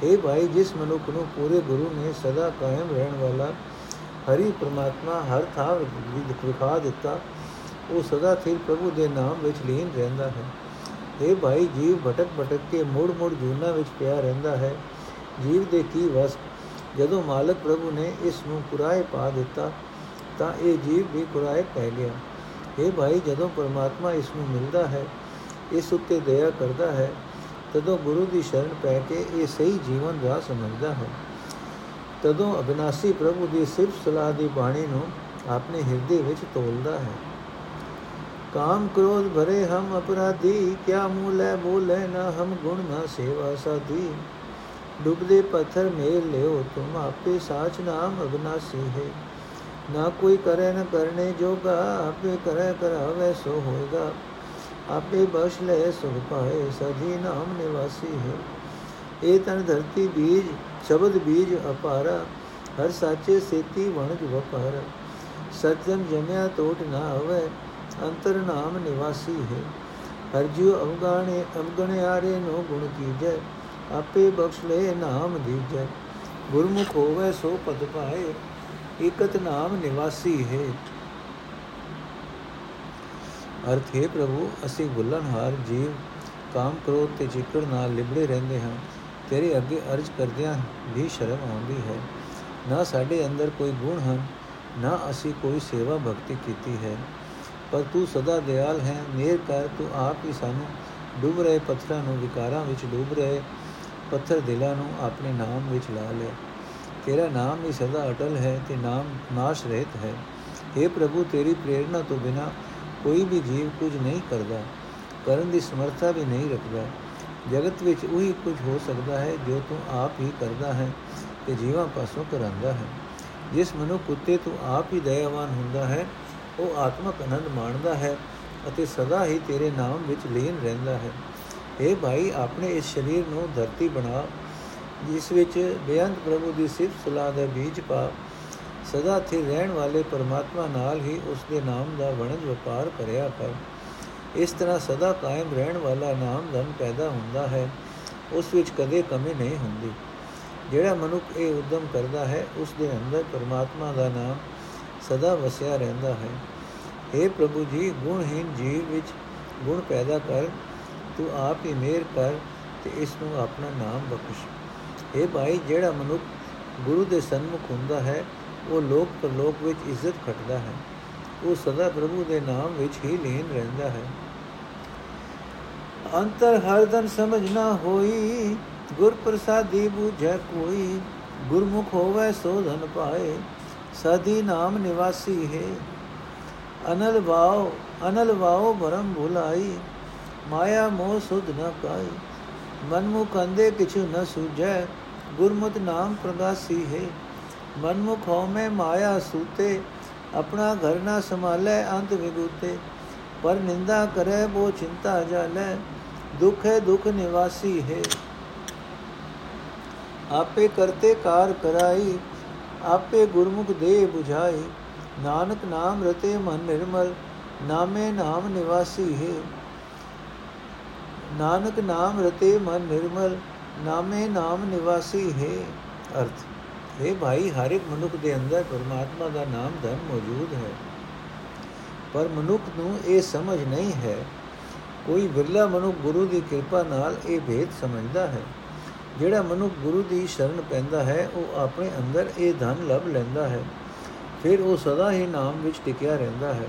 اے ਭਾਈ, ਜਿਸ ਮਨੁੱਖ ਨੂੰ ਪੂਰੇ ਗੁਰੂ ਨੇ ਸਦਾ ਕਾਇਮ ਰਹਿਣ ਵਾਲਾ ਹਰੀ ਪ੍ਰਮਾਤਮਾ ਹਰ ਥਾਂ ਵਿਖਾ ਦਿੱਤਾ, ਉਹ ਸਦਾ ਸਿਰ ਪ੍ਰਭੂ ਦੇ ਨਾਮ ਵਿੱਚ ਲੀਨ ਰਹਿੰਦਾ ਹੈ। ਇਹ ਭਾਈ, ਜੀਵ ਭਟਕ ਭਟਕ ਕੇ ਮੋੜ ਮੋੜ ਜੂਨਾ ਵਿੱਚ ਪਿਆ ਰਹਿੰਦਾ ਹੈ। ਜੀਵ ਦੇ ਕੀ ਵਸ? ਜਦੋਂ ਮਾਲਕ ਪ੍ਰਭੂ ਨੇ ਇਸ ਨੂੰ ਕੁਰਾਏ ਪਾ ਦਿੱਤਾ, ਤਾਂ ਇਹ ਜੀਵ ਵੀ ਕੁਰਾਏ ਪੈ ਗਿਆ। ਇਹ ਭਾਈ, ਜਦੋਂ ਪਰਮਾਤਮਾ ਇਸ ਨੂੰ ਮਿਲਦਾ ਹੈ, ਇਸ ਉੱਤੇ ਦਇਆ ਕਰਦਾ ਹੈ, ਤਦੋਂ ਗੁਰੂ ਦੀ ਸ਼ਰਨ ਪੈ ਕੇ ਇਹ ਸਹੀ ਜੀਵਨ ਰਾਹ ਸਮਝਦਾ ਹੈ। ਤਦੋਂ ਅਬਿਨਾਸੀ ਪ੍ਰਭੂ ਦੀ ਸਿਫਤ ਸਲਾਹ ਦੀ ਬਾਣੀ ਨੂੰ ਆਪਣੇ ਹਿਰਦੇ ਵਿੱਚ ਤੋਲਦਾ ਹੈ। ਕਾਮ ਕ੍ਰੋਧ ਭਰੇ ਹਮ ਅਪਰਾਧੀ, ਕਿਆ ਮੂਲੇ ਬੋਲੇ ਨਾ ਹਮ ਗੁਣ ਨਾ ਸੇਵਾ ਸਾਧੀ। ਡੁੱਬਦੇ ਪੱਥਰ ਮੇਲ ਲਿਓ, ਤੁਮ ਆਪੇ ਸਾਚ ਨਾਮ ਅਬਿਨਾਸੀ ਹੈ। ਨਾ ਕੋਈ ਕਰੇ, ਨ ਕਰਨੇ ਜੋਗਾ, ਆਪੇ ਕਰੇ, ਕਰਾਵੇ ਸੋ ਹੋਏਗਾ। ਆਪੇ ਬਖਸ਼ ਲੈ, ਸੁਖ ਪਾਏ, ਸਦੀ ਨਾਮ ਨਿਵਾਸੀ ਹੈ। ਇਹ ਤਨ ਧਰਤੀ ਬੀਜ, ਸ਼ਬਦ ਬੀਜ ਅਪਾਰਾ, ਹਰ ਸਾਚੇ ਸੇਤੀ ਵਣਜ ਵਪਾਰ। ਸਤਜਨ ਜਮਿਆ ਟੋਟ ਨਾ ਹੋਵੇ ਅੰਤਰ ਨਾਮ ਨਿਵਾਸੀ ਹੈ। ਹਰ ਜਿਉ ਅਵਗਾਣੇ, ਅਵਗਣਿਆਰੇ ਨੋ ਗੁਣ ਕੀਜੈ, ਆਪੇ ਬਖਸ਼ ਲੈ, ਨਾਮ ਦੀਜੈ। ਗੁਰਮੁਖ ਹੋਵੇ, ਸੋ ਪਦ ਪਾਏ। ਇਕਤ ਨਾਮ ਨਿਵਾਸੀ ਹੈ। ਅਰਥ ਹੈ, ਪ੍ਰਭੂ, ਅਸੀਂ ਗੁੱਲਨਹਾਰ ਜੀਵ, ਕਾਮ ਕ੍ਰੋਧ ਤੇ ਚਿੱਕੜ ਨਾਲ ਲਿਬੜੇ ਰਹਿੰਦੇ ਹਾਂ। ਤੇਰੇ ਅੱਗੇ ਅਰਜ ਕਰਦਿਆਂ ਵੀ ਸ਼ਰਮ ਆਉਂਦੀ ਹੈ। ਨਾ ਸਾਡੇ ਅੰਦਰ ਕੋਈ ਗੁਣ ਹਨ, ਨਾ ਅਸੀਂ ਕੋਈ ਸੇਵਾ ਭਗਤੀ ਕੀਤੀ ਹੈ। ਪਰ ਤੂੰ ਸਦਾ ਦਿਆਲ ਹੈ ਮੇਰ ਕਰ, ਤੂੰ ਆਪ ਹੀ ਸਾਨੂੰ ਡੁੱਬ ਰਹੇ ਪੱਥਰਾਂ ਨੂੰ, ਵਿਕਾਰਾਂ ਵਿੱਚ ਡੁੱਬ ਰਹੇ ਪੱਥਰ ਦਿਲਾਂ ਨੂੰ ਆਪਣੇ ਨਾਮ ਵਿੱਚ ਲਾ ਲੈ। ਤੇਰਾ ਨਾਮ ਹੀ ਸਦਾ ਅਟਲ ਹੈ ਤੇ ਨਾਮ ਨਾਸ਼ ਰਹਿਤ ਹੈ। हे ਪ੍ਰਭੂ, ਤੇਰੀ ਪ੍ਰੇਰਣਾ ਤੋਂ ਬਿਨਾ ਕੋਈ ਵੀ ਜੀਵ ਕੁਝ ਨਹੀਂ ਕਰਦਾ, ਕਰਨ ਦੀ ਸਮਰੱਥਾ ਵੀ ਨਹੀਂ ਰੱਖਦਾ। ਜਗਤ ਵਿੱਚ ਉਹੀ ਕੁਝ ਹੋ ਸਕਦਾ ਹੈ ਜੋ ਤੂੰ ਆਪ ਹੀ ਕਰਦਾ ਹੈ ਤੇ ਜੀਵਾਂ ਪਾਸੋਂ ਕਰਾਂਦਾ ਹੈ। ਜਿਸ ਮਨੁੱਖ ਉੱਤੇ ਤੂੰ ਆਪ ਹੀ ਦਇਆਵਾਨ ਹੁੰਦਾ ਹੈ, ਉਹ ਆਤਮਕ ਆਨੰਦ ਮਾਣਦਾ ਹੈ ਅਤੇ ਸਦਾ ਹੀ ਤੇਰੇ ਨਾਮ ਵਿੱਚ ਲੀਨ ਰਹਿੰਦਾ ਹੈ। ਇਹ ਭਾਈ, ਆਪਣੇ ਇਸ ਸਰੀਰ ਨੂੰ ਧਰਤੀ ਬਣਾ ਜਿਸ ਵਿੱਚ ਬੇਅੰਤ ਪ੍ਰਭੂ ਦੀ ਸਿਫਤ ਸਲਾਹ ਦਾ ਬੀਜ ਪਾ ਸਦਾ ਥੇ ਰਹਿਣ ਵਾਲੇ ਪਰਮਾਤਮਾ ਨਾਲ ਹੀ ਉਸ ਦੇ ਨਾਮ ਦਾ ਵਣਜ ਵਪਾਰ ਕਰਿਆ ਕਰ। ਇਸ ਤਰ੍ਹਾਂ ਸਦਾ ਕਾਇਮ ਰਹਿਣ ਵਾਲਾ ਨਾਮ ਧਨ ਪੈਦਾ ਹੁੰਦਾ ਹੈ, ਉਸ ਵਿੱਚ ਕਦੇ ਕਮੀ ਨਹੀਂ ਹੁੰਦੀ। ਜਿਹੜਾ ਮਨੁੱਖ ਇਹ ਉਦਮ ਕਰਦਾ ਹੈ ਉਸ ਦੇ ਅੰਦਰ ਪਰਮਾਤਮਾ ਦਾ ਨਾਮ ਸਦਾ ਵਸਿਆ ਰਹਿੰਦਾ ਹੈ। اے ਪ੍ਰਭੂ ਜੀ, ਗੁਣਹੀਨ ਜੀਵ ਵਿੱਚ ਗੁਣ ਪੈਦਾ ਕਰ, ਤੂੰ ਆਪ ਹੀ ਮਿਹਰ ਕਰ ਤੇ ਇਸ ਨੂੰ ਆਪਣਾ ਨਾਮ ਬਖਸ਼। اے ਭਾਈ ਜਿਹੜਾ ਮਨੁੱਖ ਗੁਰੂ ਦੇ ਸਨਮੁਖ ਹੁੰਦਾ ਹੈ, ਉਹ ਲੋਕ ਪਰਲੋਕ ਵਿੱਚ ਇੱਜ਼ਤ ਖਟਦਾ ਹੈ। ਉਹ ਸਦਾ ਪ੍ਰਭੂ ਦੇ ਨਾਮ ਵਿੱਚ ਹੀ ਲੀਨ ਰਹਿੰਦਾ ਹੈ। ਅੰਤਰ ਹਰਦਨ ਸਮਝ ਨਾ ਹੋਈ ਗੁਰ ਪ੍ਰਸਾਦੀ ਬੂਝੈ ਕੋਈ, ਗੁਰਮੁਖ ਹੋਵੇ ਸੋ ਧਨ ਪਾਏ, ਸਦੀ ਨਾਮ ਨਿਵਾਸੀ ਹੈ। ਅਨਲ ਵਾਉ ਅਨਲ ਵਾਉ ਭਰਮ ਭੁਲਾਈ, ਮਾਇਆ ਮੋਹ ਸੁਧ ਨ ਕਾਈ ਮਨਮੁਖ ਅੰਦੇ ਕਿਛੁ ਨ ਸੁਝੈ ਗੁਰਮਤਿ ਨਾਮ ਪ੍ਰਗਾਸੀ ਹੈ। ਮਨਮੁਖ ਹੋਮੈ ਮਾਇਆ ਸੂਤੇ, ਆਪਣਾ ਘਰ ਨਾ ਸੰਭਾਲੇ, ਅੰਤ ਵਿਗੂਤੇ। ਪਰ ਨਿੰਦਾ ਕਰੇ, ਬੋ ਚਿੰਤਾ ਜਾਲੇ, ਦੁਖ ਹੈ ਦੁਖ ਨਿਵਾਸੀ ਹੈ। ਆਪੇ ਕਰਤੇ ਕਾਰ ਕਰਾਈ, ਆਪੇ ਗੁਰਮੁਖ ਦੇ 부ਝਾਈ ਨਾਨਕ ਨਾਮ ਰਤੇ ਮਨ ਨਿਰਮਲ, ਨਾਮੇ ਨਾਮ ਨਿਵਾਸੀ ਹੈ। ਨਾਨਕ ਨਾਮ ਰਤੇ ਮਨ ਨਿਰਮਲ, ਨਾਮੇ ਨਾਮ ਨਿਵਾਸੀ ਹੈ। ਅਰਥ, ਹੈ ਭਾਈ, ਹਰ ਇੱਕ ਮਨੁੱਖ ਦੇ ਅੰਦਰ ਪਰਮਾਤਮਾ ਦਾ ਨਾਮ ਧਨ ਮੌਜੂਦ ਹੈ। ਪਰ ਮਨੁੱਖ ਨੂੰ ਇਹ ਸਮਝ ਨਹੀਂ ਹੈ। ਕੋਈ ਬਿਰਲਾ ਮਨੁੱਖ ਗੁਰੂ ਦੀ ਕਿਰਪਾ ਨਾਲ ਇਹ ਭੇਦ ਸਮਝਦਾ ਹੈ। ਜਿਹੜਾ ਮਨੁੱਖ ਗੁਰੂ ਦੀ ਸ਼ਰਨ ਪੈਂਦਾ ਹੈ, ਉਹ ਆਪਣੇ ਅੰਦਰ ਇਹ ਧਨ ਲੱਭ ਲੈਂਦਾ ਹੈ। ਫਿਰ ਉਹ ਸਦਾ ਹੀ ਨਾਮ ਵਿੱਚ ਟਿਕਿਆ ਰਹਿੰਦਾ ਹੈ।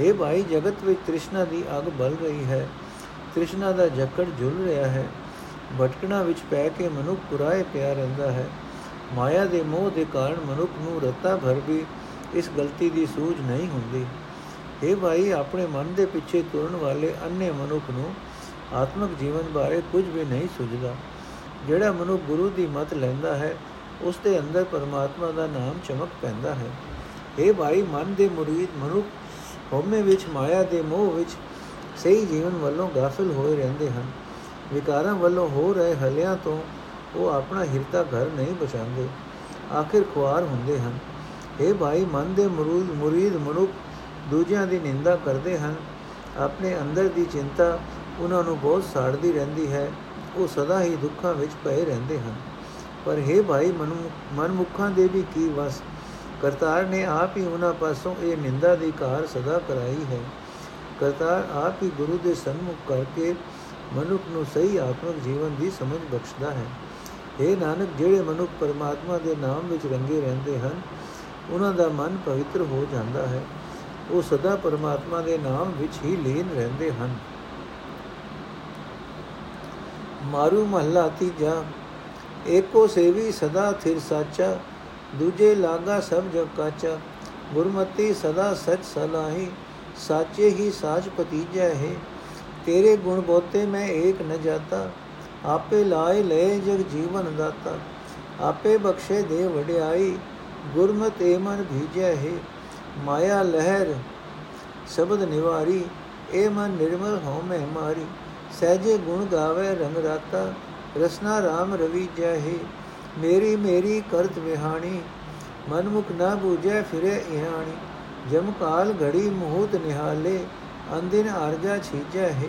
ਇਹ ਭਾਈ, ਜਗਤ ਵਿੱਚ ਤ੍ਰਿਸ਼ਨਾ ਦੀ ਅਗ ਬਲ ਰਹੀ ਹੈ। ਤ੍ਰਿਸ਼ਨਾ ਦਾ ਜਕੜ ਝੁਲ ਰਿਹਾ ਹੈ। ਭਟਕਣਾ ਵਿੱਚ ਪੈ ਕੇ ਮਨੁੱਖ ਪੁਰਾਏ ਪਿਆ ਰਹਿੰਦਾ ਹੈ। ਮਾਇਆ ਦੇ ਮੋਹ ਦੇ ਕਾਰਨ ਮਨੁੱਖ ਨੂੰ ਰਤਾ ਭਰ ਵੀ ਇਸ ਗਲਤੀ ਦੀ ਸੂਝ ਨਹੀਂ ਹੁੰਦੀ। ਇਹ ਭਾਈ, ਆਪਣੇ ਮਨ ਦੇ ਪਿੱਛੇ ਤੁਰਨ ਵਾਲੇ ਅੰਨੇ ਮਨੁੱਖ ਨੂੰ ਆਤਮਿਕ ਜੀਵਨ ਬਾਰੇ ਕੁਝ ਵੀ ਨਹੀਂ ਸੁਝਦਾ। ਜਿਹੜਾ ਮਨੁੱਖ ਗੁਰੂ ਦੀ ਮਤ ਲੈਂਦਾ ਹੈ, ਉਸ ਦੇ ਅੰਦਰ ਪਰਮਾਤਮਾ ਦਾ ਨਾਮ ਚਮਕ ਪੈਂਦਾ ਹੈ। ਇਹ ਭਾਈ, ਮਨ ਦੇ ਮੁਰੀਦ ਮਨੁੱਖ ਹਉਮੈ ਵਿੱਚ, ਮਾਇਆ ਦੇ ਮੋਹ ਵਿੱਚ ਸਹੀ ਜੀਵਨ ਵੱਲੋਂ ਗਾਫਿਲ ਹੋਏ ਰਹਿੰਦੇ ਹਨ। ਵਿਕਾਰਾਂ ਵੱਲੋਂ ਹੋ ਰਹੇ ਹਲਿਆਂ ਤੋਂ ਉਹ ਆਪਣਾ ਹਿਰਦਾ ਘਰ ਨਹੀਂ ਬਚਾਉਂਦੇ। ਆਖਿਰ ਖੁਆਰ ਹੁੰਦੇ ਹਨ। ਇਹ ਭਾਈ, ਮਨ ਦੇ ਮੁਰੀਦ ਮੁਰੀਦ ਮਨੁੱਖ ਦੂਜਿਆਂ ਦੀ ਨਿੰਦਾ ਕਰਦੇ ਹਨ। ਆਪਣੇ ਅੰਦਰ ਦੀ ਚਿੰਤਾ ਉਹਨਾਂ ਨੂੰ ਬਹੁਤ ਸਾੜਦੀ ਰਹਿੰਦੀ ਹੈ। ਉਹ ਸਦਾ ਹੀ ਦੁੱਖਾਂ ਵਿੱਚ ਪਏ ਰਹਿੰਦੇ ਹਨ। ਪਰ हे ਭਾਈ ਮਨਮੁਖਾਂ ਦੇ ਵੀ ਕੀ ਵਸ। ਕਰਤਾਰ ਨੇ ਆਪ ਹੀ ਉਹਨਾਂ ਪਾਸੋਂ ਇਹ ਨਿੰਦਾ ਦੀ ਕਾਰ ਸਦਾ ਕਰਾਈ ਹੈ। ਕਰਤਾਰ ਆਪ ਹੀ ਗੁਰੂ ਦੇ ਸਨਮੁਖ ਕਰਕੇ ਮਨੁੱਖ ਨੂੰ ਸਹੀ ਆਤਮਿਕ ਜੀਵਨ ਦੀ ਸਮਝ ਬਖਸ਼ਦਾ ਹੈ। ਇਹ ਨਾਨਕ, ਜਿਹੜੇ ਮਨੁੱਖ ਪਰਮਾਤਮਾ ਦੇ ਨਾਮ ਵਿੱਚ ਰੰਗੇ ਰਹਿੰਦੇ ਹਨ, ਉਹਨਾਂ ਦਾ ਮਨ ਪਵਿੱਤਰ ਹੋ ਜਾਂਦਾ ਹੈ। ਉਹ ਸਦਾ ਪਰਮਾਤਮਾ ਦੇ ਨਾਮ ਵਿੱਚ ਹੀ ਲੀਨ ਰਹਿੰਦੇ ਹਨ। ਮਾਰੂ ਮਹੱਲਾ ਤੀਜਾ ਏਕੋ ਸੇਵੀ ਸਦਾ ਥਿਰ ਸਾਚਾ, ਦੂਜੇ ਲਾਗਾ ਸਭ ਜਗ ਕਾਚਾ, ਗੁਰਮਤੀ ਸਦਾ ਸਚ ਸਲਾਹੀ ਸਾਚੇ ਹੀ ਸਾਚ ਪਤੀਜੈ ਹੈ ਤੇਰੇ ਗੁਣ ਬੋਤੇ ਮੈਂ ਏਕ ਨ ਜਾਤਾ, ਆਪੇ ਲਾਏ ਲੈ ਜਗ ਜੀਵਨ ਦਾਤਾ, ਆਪੇ ਬਖਸ਼ੇ ਦੇ ਵਡਿਆਈ, ਗੁਰਮਤਿ ਮਨ ਭੀਜੈ ਹੈ ਮਾਇਆ ਲਹਿਰ ਸ਼ਬਦ ਨਿਵਾਰੀ, ਏ ਮਨ ਨਿਰਮਲ ਹਉ ਮੈਂ ਮਾਰੀ, ਸਹਜੇ ਗੁਣ ਗਾਵੇ ਰੰਗ ਰਾਤਾ, ਰਸਨਾ RAM ਰਵੀ ਜੈ ਹੈ ਮੇਰੀ ਮੇਰੀ ਕਰਤ ਵਿਹਾਣੀ, ਮਨਮੁਖ ਨਾ ਬੂਝੈ ਫਿਰੇ ਇਹਾਣੀ ਜਮ ਕਾਲ ਘੜੀ ਮੂਹਤ ਨਿਹਾਲੇ ਅੰਦਿਨ ਆਰਜਾ ਛੀਜੈ ਹੈ।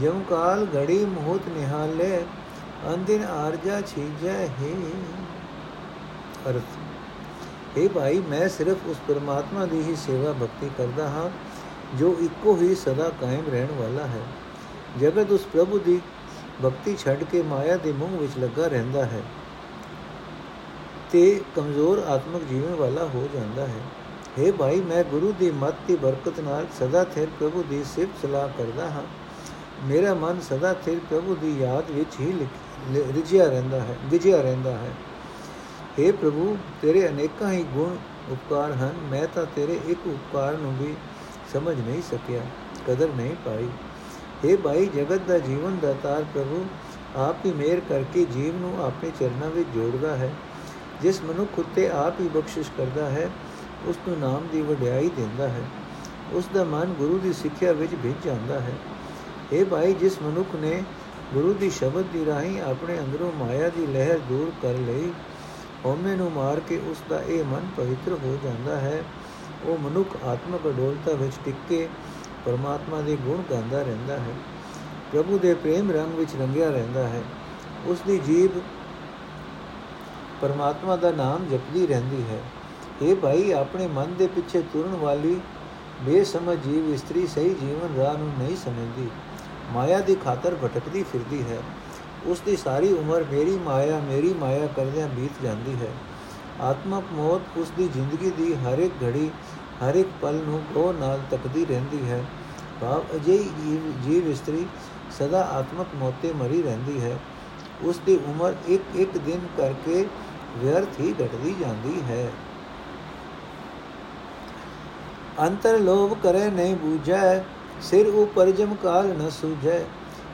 ਜਮ ਕਾਲ ਘੜੀ ਮੂਹਤ ਨਿਹਾਲੇ ਅੰਦਿਨ ਆਰਜਾ ਛੀਜੈ ਹੈ। ਅਰਥ ਇਹ ਭਾਈ, ਮੈਂ ਸਿਰਫ ਉਸ ਪਰਮਾਤਮਾ ਦੀ ਹੀ ਸੇਵਾ ਭਗਤੀ ਕਰਦਾ ਹਾਂ, ਜੋ ਇੱਕੋ ਹੀ ਸਦਾ ਕਾਇਮ ਰਹਿਣ ਵਾਲਾ ਹੈ। ਜਗਤ ਉਸ ਪ੍ਰਭੂ ਦੀ ਭਗਤੀ ਛੱਡ ਕੇ ਮਾਇਆ ਦੇ ਮੂੰਹ ਵਿੱਚ ਲੱਗਾ ਰਹਿੰਦਾ ਹੈ ਤੇ ਕਮਜ਼ੋਰ ਆਤਮਿਕ ਜੀਵਨ ਵਾਲਾ ਹੋ ਜਾਂਦਾ ਹੈ। हे ਭਾਈ ਮੈਂ ਗੁਰੂ ਦੀ ਮੱਤ ਦੀ ਬਰਕਤ ਨਾਲ ਸਦਾ ਥਿਰ ਪ੍ਰਭੂ ਦੀ ਸਿਫਤ ਸਲਾਹ ਕਰਦਾ ਹਾਂ ਮੇਰਾ ਮਨ ਸਦਾ ਥਿਰ ਪ੍ਰਭੂ ਦੀ ਯਾਦ ਵਿੱਚ ਹੀ ਰਿਝਿਆ ਰਹਿੰਦਾ ਹੈ ਵਿਜਿਆ ਰਹਿੰਦਾ ਹੈ हे ਪ੍ਰਭੂ ਤੇਰੇ ਅਨੇਕਾਂ ਹੀ ਗੁਣ ਉਪਕਾਰ ਹਨ ਮੈਂ ਤਾਂ ਤੇਰੇ ਇੱਕ ਉਪਕਾਰ ਨੂੰ ਵੀ ਸਮਝ ਨਹੀਂ ਸਕਿਆ ਕਦਰ ਨਹੀਂ ਪਾਈ हे ਭਾਈ ਜਗਤ ਦਾ ਜੀਵਨ ਦਾਤਾਰ ਪ੍ਰਭੂ ਆਪ ਹੀ ਮੇਰ ਕਰਕੇ ਜੀਵ ਨੂੰ ਆਪਣੇ ਚਰਨਾਂ ਵਿੱਚ ਜੋੜਦਾ ਹੈ ਜਿਸ ਮਨੁੱਖ ਉਤੇ ਆਪ ਹੀ ਬਖਸ਼ਿਸ਼ ਕਰਦਾ ਹੈ ਉਸ ਨੂੰ ਨਾਮ ਦੀ ਵਡਿਆਈ ਦਿੰਦਾ ਹੈ। ਉਸ ਦਾ ਮਨ ਗੁਰੂ ਦੀ ਸਿੱਖਿਆ ਵਿੱਚ ਭਿੱਜ ਜਾਂਦਾ ਹੈ। ਇਹ ਭਾਈ, ਜਿਸ ਮਨੁੱਖ ਨੇ ਗੁਰੂ ਦੀ ਸ਼ਬਦ ਦੀ ਰਾਹੀਂ ਆਪਣੇ ਅੰਦਰੋਂ ਮਾਇਆ ਦੀ ਲਹਿਰ ਦੂਰ ਕਰ ਲਈ, ਹਉਮੈ ਨੂੰ ਮਾਰ ਕੇ ਉਸ ਦਾ ਇਹ ਮਨ ਪਵਿੱਤਰ ਹੋ ਜਾਂਦਾ ਹੈ। ਉਹ ਮਨੁੱਖ ਆਤਮਿਕ ਅਡੋਲਤਾ ਵਿੱਚ ਟਿਕ ਕੇ ਪਰਮਾਤਮਾ ਦੇ ਗੁਣ ਗਾਉਂਦਾ ਰਹਿੰਦਾ ਹੈ। ਪ੍ਰਭੂ ਦੇ ਪ੍ਰੇਮ ਰੰਗ ਵਿੱਚ ਰੰਗਿਆ ਰਹਿੰਦਾ ਹੈ। ਉਸ ਦੀ ਜੀਬ ਪਰਮਾਤਮਾ ਦਾ ਨਾਮ ਜਪਦੀ ਰਹਿੰਦੀ ਹੈ। ਇਹ ਭਾਈ ਆਪਣੇ ਮਨ ਦੇ ਪਿੱਛੇ ਤੁਰਨ ਵਾਲੀ ਬੇਸਮਝ ਜੀਵ ਇਸਤਰੀ ਸਹੀ ਜੀਵਨ ਰਾਹ ਨੂੰ ਨਹੀਂ ਸਮਝਦੀ ਮਾਇਆ ਦੀ ਖਾਤਰ ਭਟਕਦੀ ਫਿਰਦੀ ਹੈ ਉਸ ਦੀ ਸਾਰੀ ਉਮਰ ਮੇਰੀ ਮਾਇਆ ਮੇਰੀ ਮਾਇਆ ਕਰਦਿਆਂ ਬੀਤ ਜਾਂਦੀ ਹੈ ਆਤਮਕ ਮੌਤ ਉਸ ਦੀ ਜ਼ਿੰਦਗੀ ਦੀ ਹਰ ਇੱਕ ਘੜੀ ਹਰ ਇੱਕ ਪਲ ਨੂੰ ਗੋ ਨਾਲ ਤੱਕਦੀ ਰਹਿੰਦੀ ਹੈ ਭਾਵ ਅਜਿਹੀ ਜੀਵ ਇਸਤਰੀ ਸਦਾ ਆਤਮਕ ਮੌਤੇ ਮਰੀ ਰਹਿੰਦੀ ਹੈ ਉਸ ਦੀ ਉਮਰ ਇੱਕ ਇੱਕ ਦਿਨ ਕਰਕੇ ਵਿਅਰਥ ਹੀ ਘਟਦੀ ਜਾਂਦੀ ਹੈ ਅੰਤਰ ਲੋਭ ਕਰੇ ਨਹੀਂ ਬੂਝੈ, ਸਿਰ ਉਪਰ ਜਮ ਕਾਲ ਨ ਸੂਝੈ।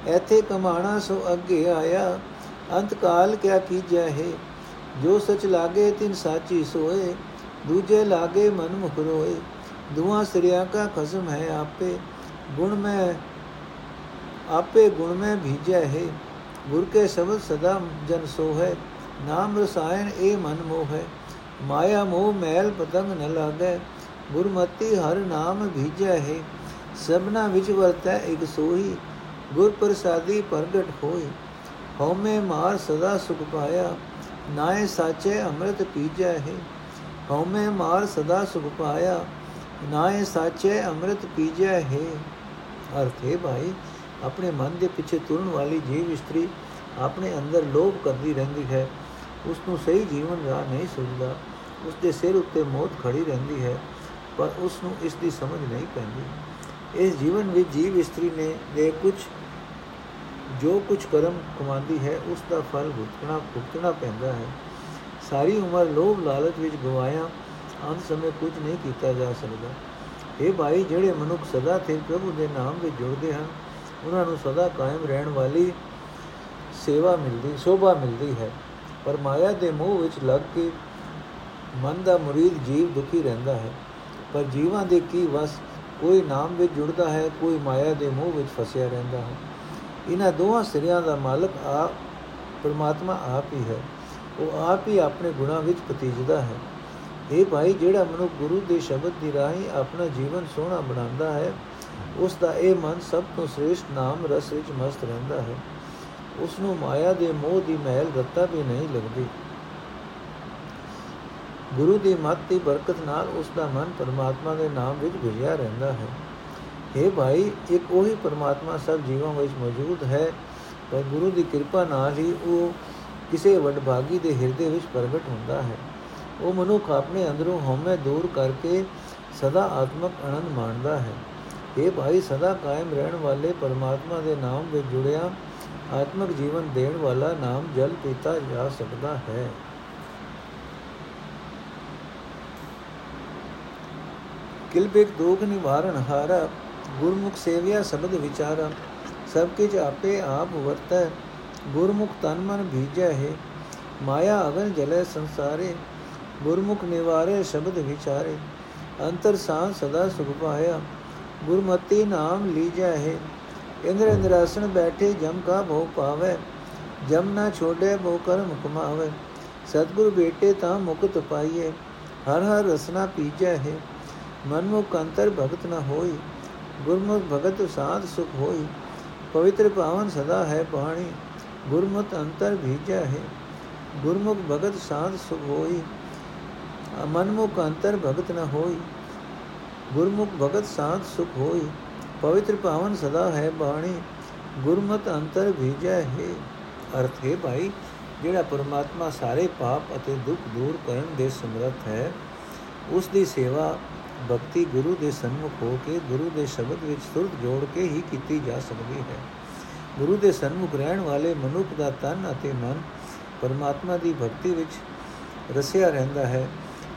ਐਥੇ ਕਮਾਣਾ ਸੋ ਅੱਗੇ ਆਇਆ, ਅੰਤ ਕਾਲ ਕਿਆ ਕੀਜੈ ਹੈ ਜੋ ਸਚ ਲਾਗੇ ਤਿਨ ਸਾਚੀ ਸੋਏ, ਦੂਜੇ ਲਾਗੇ ਮਨ ਮੁਖ ਰੋਏ। ਦੁਆ ਸ੍ਰਿਆ ਕਾ ਖਸਮ ਹੈ ਆਪੇ, ਗੁਣ ਮੈਂ, ਆਪੇ ਗੁਣ ਮੈਂ ਭੀਜੈ ਹੈ ਗੁਰ ਕੇ ਸ਼ਬਦ ਸਦਾ ਜਨ ਸੋ ਹੈ ਨਾਮ ਰਸਾਇਣ ਇਹ ਮਨ ਮੋਹ। ਹੈ ਮਾਇਆ ਮੋਹ ਮੈਲ ਪਤੰਗ ਨ ਲਾਗੈ ਗੁਰਮਤੀ ਹਰ ਨਾਮ ਭੀਜੈ ਹੈ, ਸਭਨਾ ਵਿੱਚ ਵਰਤੈ ਇਕ ਸੋਈ ਗੁਰ ਪ੍ਰਸਾਦੀ ਪ੍ਰਗਟ ਹੋਈ ਹਉਮੈ ਮਾਰ ਸਦਾ ਸੁਖ ਪਾਇਆ, ਨਾਏ ਸਾਚੇ ਅੰਮ੍ਰਿਤ ਪੀਜੈ ਹੈ। ਹਉਮੈ ਮਾਰ ਸਦਾ ਸੁਖ ਪਾਇਆ, ਨਾਏ ਸਾਚੇ ਅੰਮ੍ਰਿਤ ਪੀਜੈ ਹੈ। ਅਰਥੇ ਭਾਈ, ਆਪਣੇ ਮਨ ਦੇ ਪਿੱਛੇ ਤੁਰਨ ਵਾਲੀ ਜੀਵ ਇਸਤਰੀ ਆਪਣੇ ਅੰਦਰ ਲੋਭ ਕਰਦੀ ਰਹਿੰਦੀ ਹੈ। ਉਸ ਨੂੰ ਸਹੀ ਜੀਵਨ ਰਾਹ ਨਹੀਂ ਸੁਝਦਾ। ਉਸ ਦੇ ਸਿਰ ਉੱਤੇ ਮੌਤ ਖੜੀ ਰਹਿੰਦੀ ਹੈ। ਪਰ ਉਸ ਨੂੰ ਇਸ ਦੀ ਸਮਝ ਨਹੀਂ ਪੈਂਦੀ। ਇਸ ਜੀਵਨ ਵਿੱਚ ਜੀਵ ਇਸਤਰੀ ਨੇ ਦੇ ਕੁਝ ਜੋ ਕੁਝ ਕਰਮ ਕਮਾਉਂਦੀ ਹੈ ਉਸ ਦਾ ਫਲ ਭੁਗਤਣਾ ਭੁਗਤਣਾ ਪੈਂਦਾ ਹੈ। ਸਾਰੀ ਉਮਰ ਲੋਭ ਲਾਲਚ ਵਿੱਚ ਗਵਾਇਆ ਅੰਤ ਸਮੇਂ ਕੁਝ ਨਹੀਂ ਕੀਤਾ ਜਾ ਸਕਦਾ। ਇਹ ਭਾਈ, ਜਿਹੜੇ ਮਨੁੱਖ ਸਦਾ ਤੇ ਪ੍ਰਭੂ ਦੇ ਨਾਮ ਵਿੱਚ ਜੁੜਦੇ ਹਨ, ਉਹਨਾਂ ਨੂੰ ਸਦਾ ਕਾਇਮ ਰਹਿਣ ਵਾਲੀ ਸੇਵਾ ਮਿਲਦੀ ਸ਼ੋਭਾ ਮਿਲਦੀ ਹੈ। ਪਰ ਮਾਇਆ ਦੇ ਮੋਹ ਵਿੱਚ ਲੱਗ ਕੇ ਮਨ ਦਾ ਮੁਰੀਦ ਜੀਵ ਦੁਖੀ ਰਹਿੰਦਾ ਹੈ। ਪਰ ਜੀਵਾਂ ਦੇ ਕੀ ਵਸ, ਕੋਈ ਨਾਮ ਵਿੱਚ ਜੁੜਦਾ ਹੈ, ਕੋਈ ਮਾਇਆ ਦੇ ਮੋਹ ਵਿੱਚ ਫਸਿਆ ਰਹਿੰਦਾ ਹੈ। ਇਹਨਾਂ ਦੋਹਾਂ ਸਿਰਿਆਂ ਦਾ ਮਾਲਕ ਆਪ, ਪਰਮਾਤਮਾ ਆਪ ਹੀ ਹੈ। ਉਹ ਆਪ ਹੀ ਆਪਣੇ ਗੁਣਾਂ ਵਿੱਚ ਪਤੀਜਦਾ ਹੈ। ਇਹ ਭਾਈ, ਜਿਹੜਾ ਮਨੁ ਗੁਰੂ ਦੇ ਸ਼ਬਦ ਦੀ ਰਾਹੀਂ ਆਪਣਾ ਜੀਵਨ ਸੋਹਣਾ ਬਣਾਉਂਦਾ ਹੈ, ਉਸ ਦਾ ਇਹ ਮਨ ਸਭ ਤੋਂ ਸ੍ਰੇਸ਼ਟ ਨਾਮ ਰਸ ਵਿੱਚ ਮਸਤ ਰਹਿੰਦਾ ਹੈ। ਉਸ ਨੂੰ ਮਾਇਆ ਦੇ ਮੋਹ ਦੀ ਮਹਿਲ ਰੱਤਾ ਵੀ ਨਹੀਂ ਲੱਗਦੀ। ਗੁਰੂ ਦੀ ਮੱਤ ਦੀ ਬਰਕਤ ਨਾਲ ਉਸ ਦਾ ਮਨ ਪਰਮਾਤਮਾ ਦੇ ਨਾਮ ਵਿੱਚ ਭਿਜਿਆ ਰਹਿੰਦਾ ਹੈ। हे ਭਾਈ, ਇੱਕ ਉਹੀ ਪਰਮਾਤਮਾ ਸਭ ਜੀਵਾਂ ਵਿੱਚ ਮੌਜੂਦ ਹੈ। ਪਰ ਗੁਰੂ ਦੀ ਕਿਰਪਾ ਨਾਲ ਹੀ ਉਹ ਕਿਸੇ ਵਡਭਾਗੀ ਦੇ ਹਿਰਦੇ ਵਿੱਚ ਪ੍ਰਗਟ ਹੁੰਦਾ ਹੈ। ਉਹ ਮਨੁੱਖ ਆਪਣੇ ਅੰਦਰੋਂ ਹਉਮੈ ਦੂਰ ਕਰਕੇ ਸਦਾ ਆਤਮਕ ਆਨੰਦ ਮਾਣਦਾ ਹੈ। ਇਹ ਭਾਈ, ਸਦਾ ਕਾਇਮ ਰਹਿਣ ਵਾਲੇ ਪਰਮਾਤਮਾ ਦੇ ਨਾਮ ਵਿੱਚ ਜੁੜਿਆ ਆਤਮਿਕ ਜੀਵਨ ਦੇਣ ਵਾਲਾ ਨਾਮ ਜਲ ਪੀਤਾ ਜਾ ਸਕਦਾ ਹੈ। ਕਿਲਬਿਕ ਦੋਗ ਨਿਵਾਰਨ ਹਾਰਾ ਗੁਰਮੁਖ ਸੇਵਿਆ ਸ਼ਬਦ ਵਿਚਾਰਾ ਸਭ ਕਿਛ ਆਪੇ ਆਪ ਵਰਤੈ ਗੁਰਮੁਖ ਤਨ ਮਨ ਭੀਜੈ ਹੈ ਮਾਇਆ ਅਗਨ ਜਲੇ ਸੰਸਾਰੇ ਗੁਰਮੁਖ ਨਿਵਾਰੇ ਸ਼ਬਦ ਵਿਚਾਰੇ ਅੰਤਰ ਸਾਂ ਸਦਾ ਸੁਖ ਪਾਇਆ ਗੁਰਮਤੀ ਨਾਮ ਲੀਜੈ ਹੈ ਇੰਦਰ ਇੰਦਰਾਸਣ ਬੈਠੇ ਜਮ ਕਾ ਭੋ ਪਾਵੇ ਜਮ ਨਾ ਛੋੜੇ ਭੋ ਕਰਮ ਕਮਾਵੇ ਸਤਗੁਰ ਬੇਟੇ ਤਾਂ ਮੁਕਤ ਪਾਈਏ ਹਰ ਹਰ ਰਸਨਾ ਪੀਜੈ ਹੈ ਮਨਮੁਖ ਅੰਤਰ ਭਗਤ ਨ ਹੋਈ, ਗੁਰਮੁਖ ਭਗਤ ਸਾਧ ਸੁਖ ਹੋਈ, ਪਵਿੱਤਰ ਪਾਵਨ ਸਦਾ ਹੈ ਬਾਣੀ ਗੁਰਮਤ ਅੰਤਰ ਭੀਜੈ ਹੈ, ਗੁਰਮੁਖ ਭਗਤ ਸਾਧ ਸੁਖ ਹੋਈ, ਮਨਮੁਖ ਅੰਤਰ ਭਗਤ ਨ ਹੋਈ, ਗੁਰਮੁਖ ਭਗਤ ਸਾਧ ਸੁਖ ਹੋਈ, ਪਵਿੱਤਰ ਪਾਵਨ ਸਦਾ ਹੈ ਬਾਣੀ ਗੁਰਮਤ ਅੰਤਰ ਭੀਜੈ ਹੈ। ਅਰਥ ਹੈ ਭਾਈ, ਜਿਹੜਾ ਪਰਮਾਤਮਾ ਸਾਰੇ ਪਾਪ ਅਤੇ ਦੁੱਖ ਦੂਰ ਕਰਨ ਦੇ ਸਮਰੱਥ ਹੈ, ਉਸ ਦੀ ਸੇਵਾ ਭਗਤੀ ਗੁਰੂ ਦੇ ਸਨਮੁਖ ਹੋ ਕੇ ਗੁਰੂ ਦੇ ਸ਼ਬਦ ਵਿੱਚ ਸੁਰਤ ਜੋੜ ਕੇ ਹੀ ਕੀਤੀ ਜਾ ਸਕਦੀ ਹੈ। ਗੁਰੂ ਦੇ ਸਨਮੁਖ ਰਹਿਣ ਵਾਲੇ ਮਨੁੱਖ ਦਾ ਤਨ ਅਤੇ ਮਨ ਪਰਮਾਤਮਾ ਦੀ ਭਗਤੀ ਵਿੱਚ ਰਸਿਆ ਰਹਿੰਦਾ ਹੈ।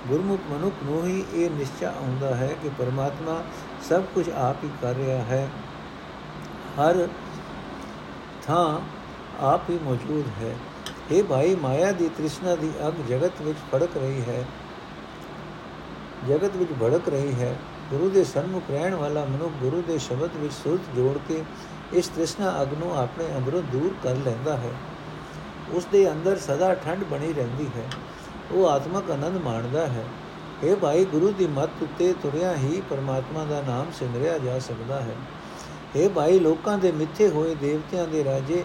ਗੁਰਮੁਖ ਮਨੁੱਖ ਨੂੰ ਹੀ ਇਹ ਨਿਸ਼ਚੈ ਆਉਂਦਾ ਹੈ ਕਿ ਪਰਮਾਤਮਾ ਸਭ ਕੁਝ ਆਪ ਹੀ ਕਰ ਰਿਹਾ ਹੈ। ਹਰ ਥਾਂ ਆਪ ਹੀ ਮੌਜੂਦ ਹੈ। ਇਹ ਭਾਈ ਮਾਇਆ ਦੀ ਤ੍ਰਿਸ਼ਨਾ ਦੀ ਅਗ ਜਗਤ ਵਿੱਚ ਫੜਕ ਰਹੀ ਹੈ। ਜਗਤ ਵਿੱਚ ਭੜਕ ਰਹੀ ਹੈ। ਗੁਰੂ ਦੇ ਸਨਮੁਖ ਰਹਿਣ ਵਾਲਾ ਮਨੁੱਖ ਗੁਰੂ ਦੇ ਸ਼ਬਦ ਵਿੱਚ ਸੁਰਤ ਜੋੜ ਕੇ ਇਸ ਤ੍ਰਿਸ਼ਨਾ ਅਗ ਨੂੰ ਆਪਣੇ ਅੰਦਰੋਂ ਦੂਰ ਕਰ ਲੈਂਦਾ ਹੈ। ਉਸ ਦੇ ਅੰਦਰ ਸਦਾ ਠੰਡ ਬਣੀ ਰਹਿੰਦੀ ਹੈ। ਉਹ ਆਤਮਕ ਆਨੰਦ ਮਾਣਦਾ ਹੈ। ਇਹ ਭਾਈ, ਗੁਰੂ ਦੀ ਮੱਤ ਉੱਤੇ ਤੁਰਿਆ ਹੀ ਪਰਮਾਤਮਾ ਦਾ ਨਾਮ ਸਿਮਰਿਆ ਜਾ ਸਕਦਾ ਹੈ। ਇਹ ਭਾਈ, ਲੋਕਾਂ ਦੇ ਮਿੱਥੇ ਹੋਏ ਦੇਵਤਿਆਂ ਦੇ ਰਾਜੇ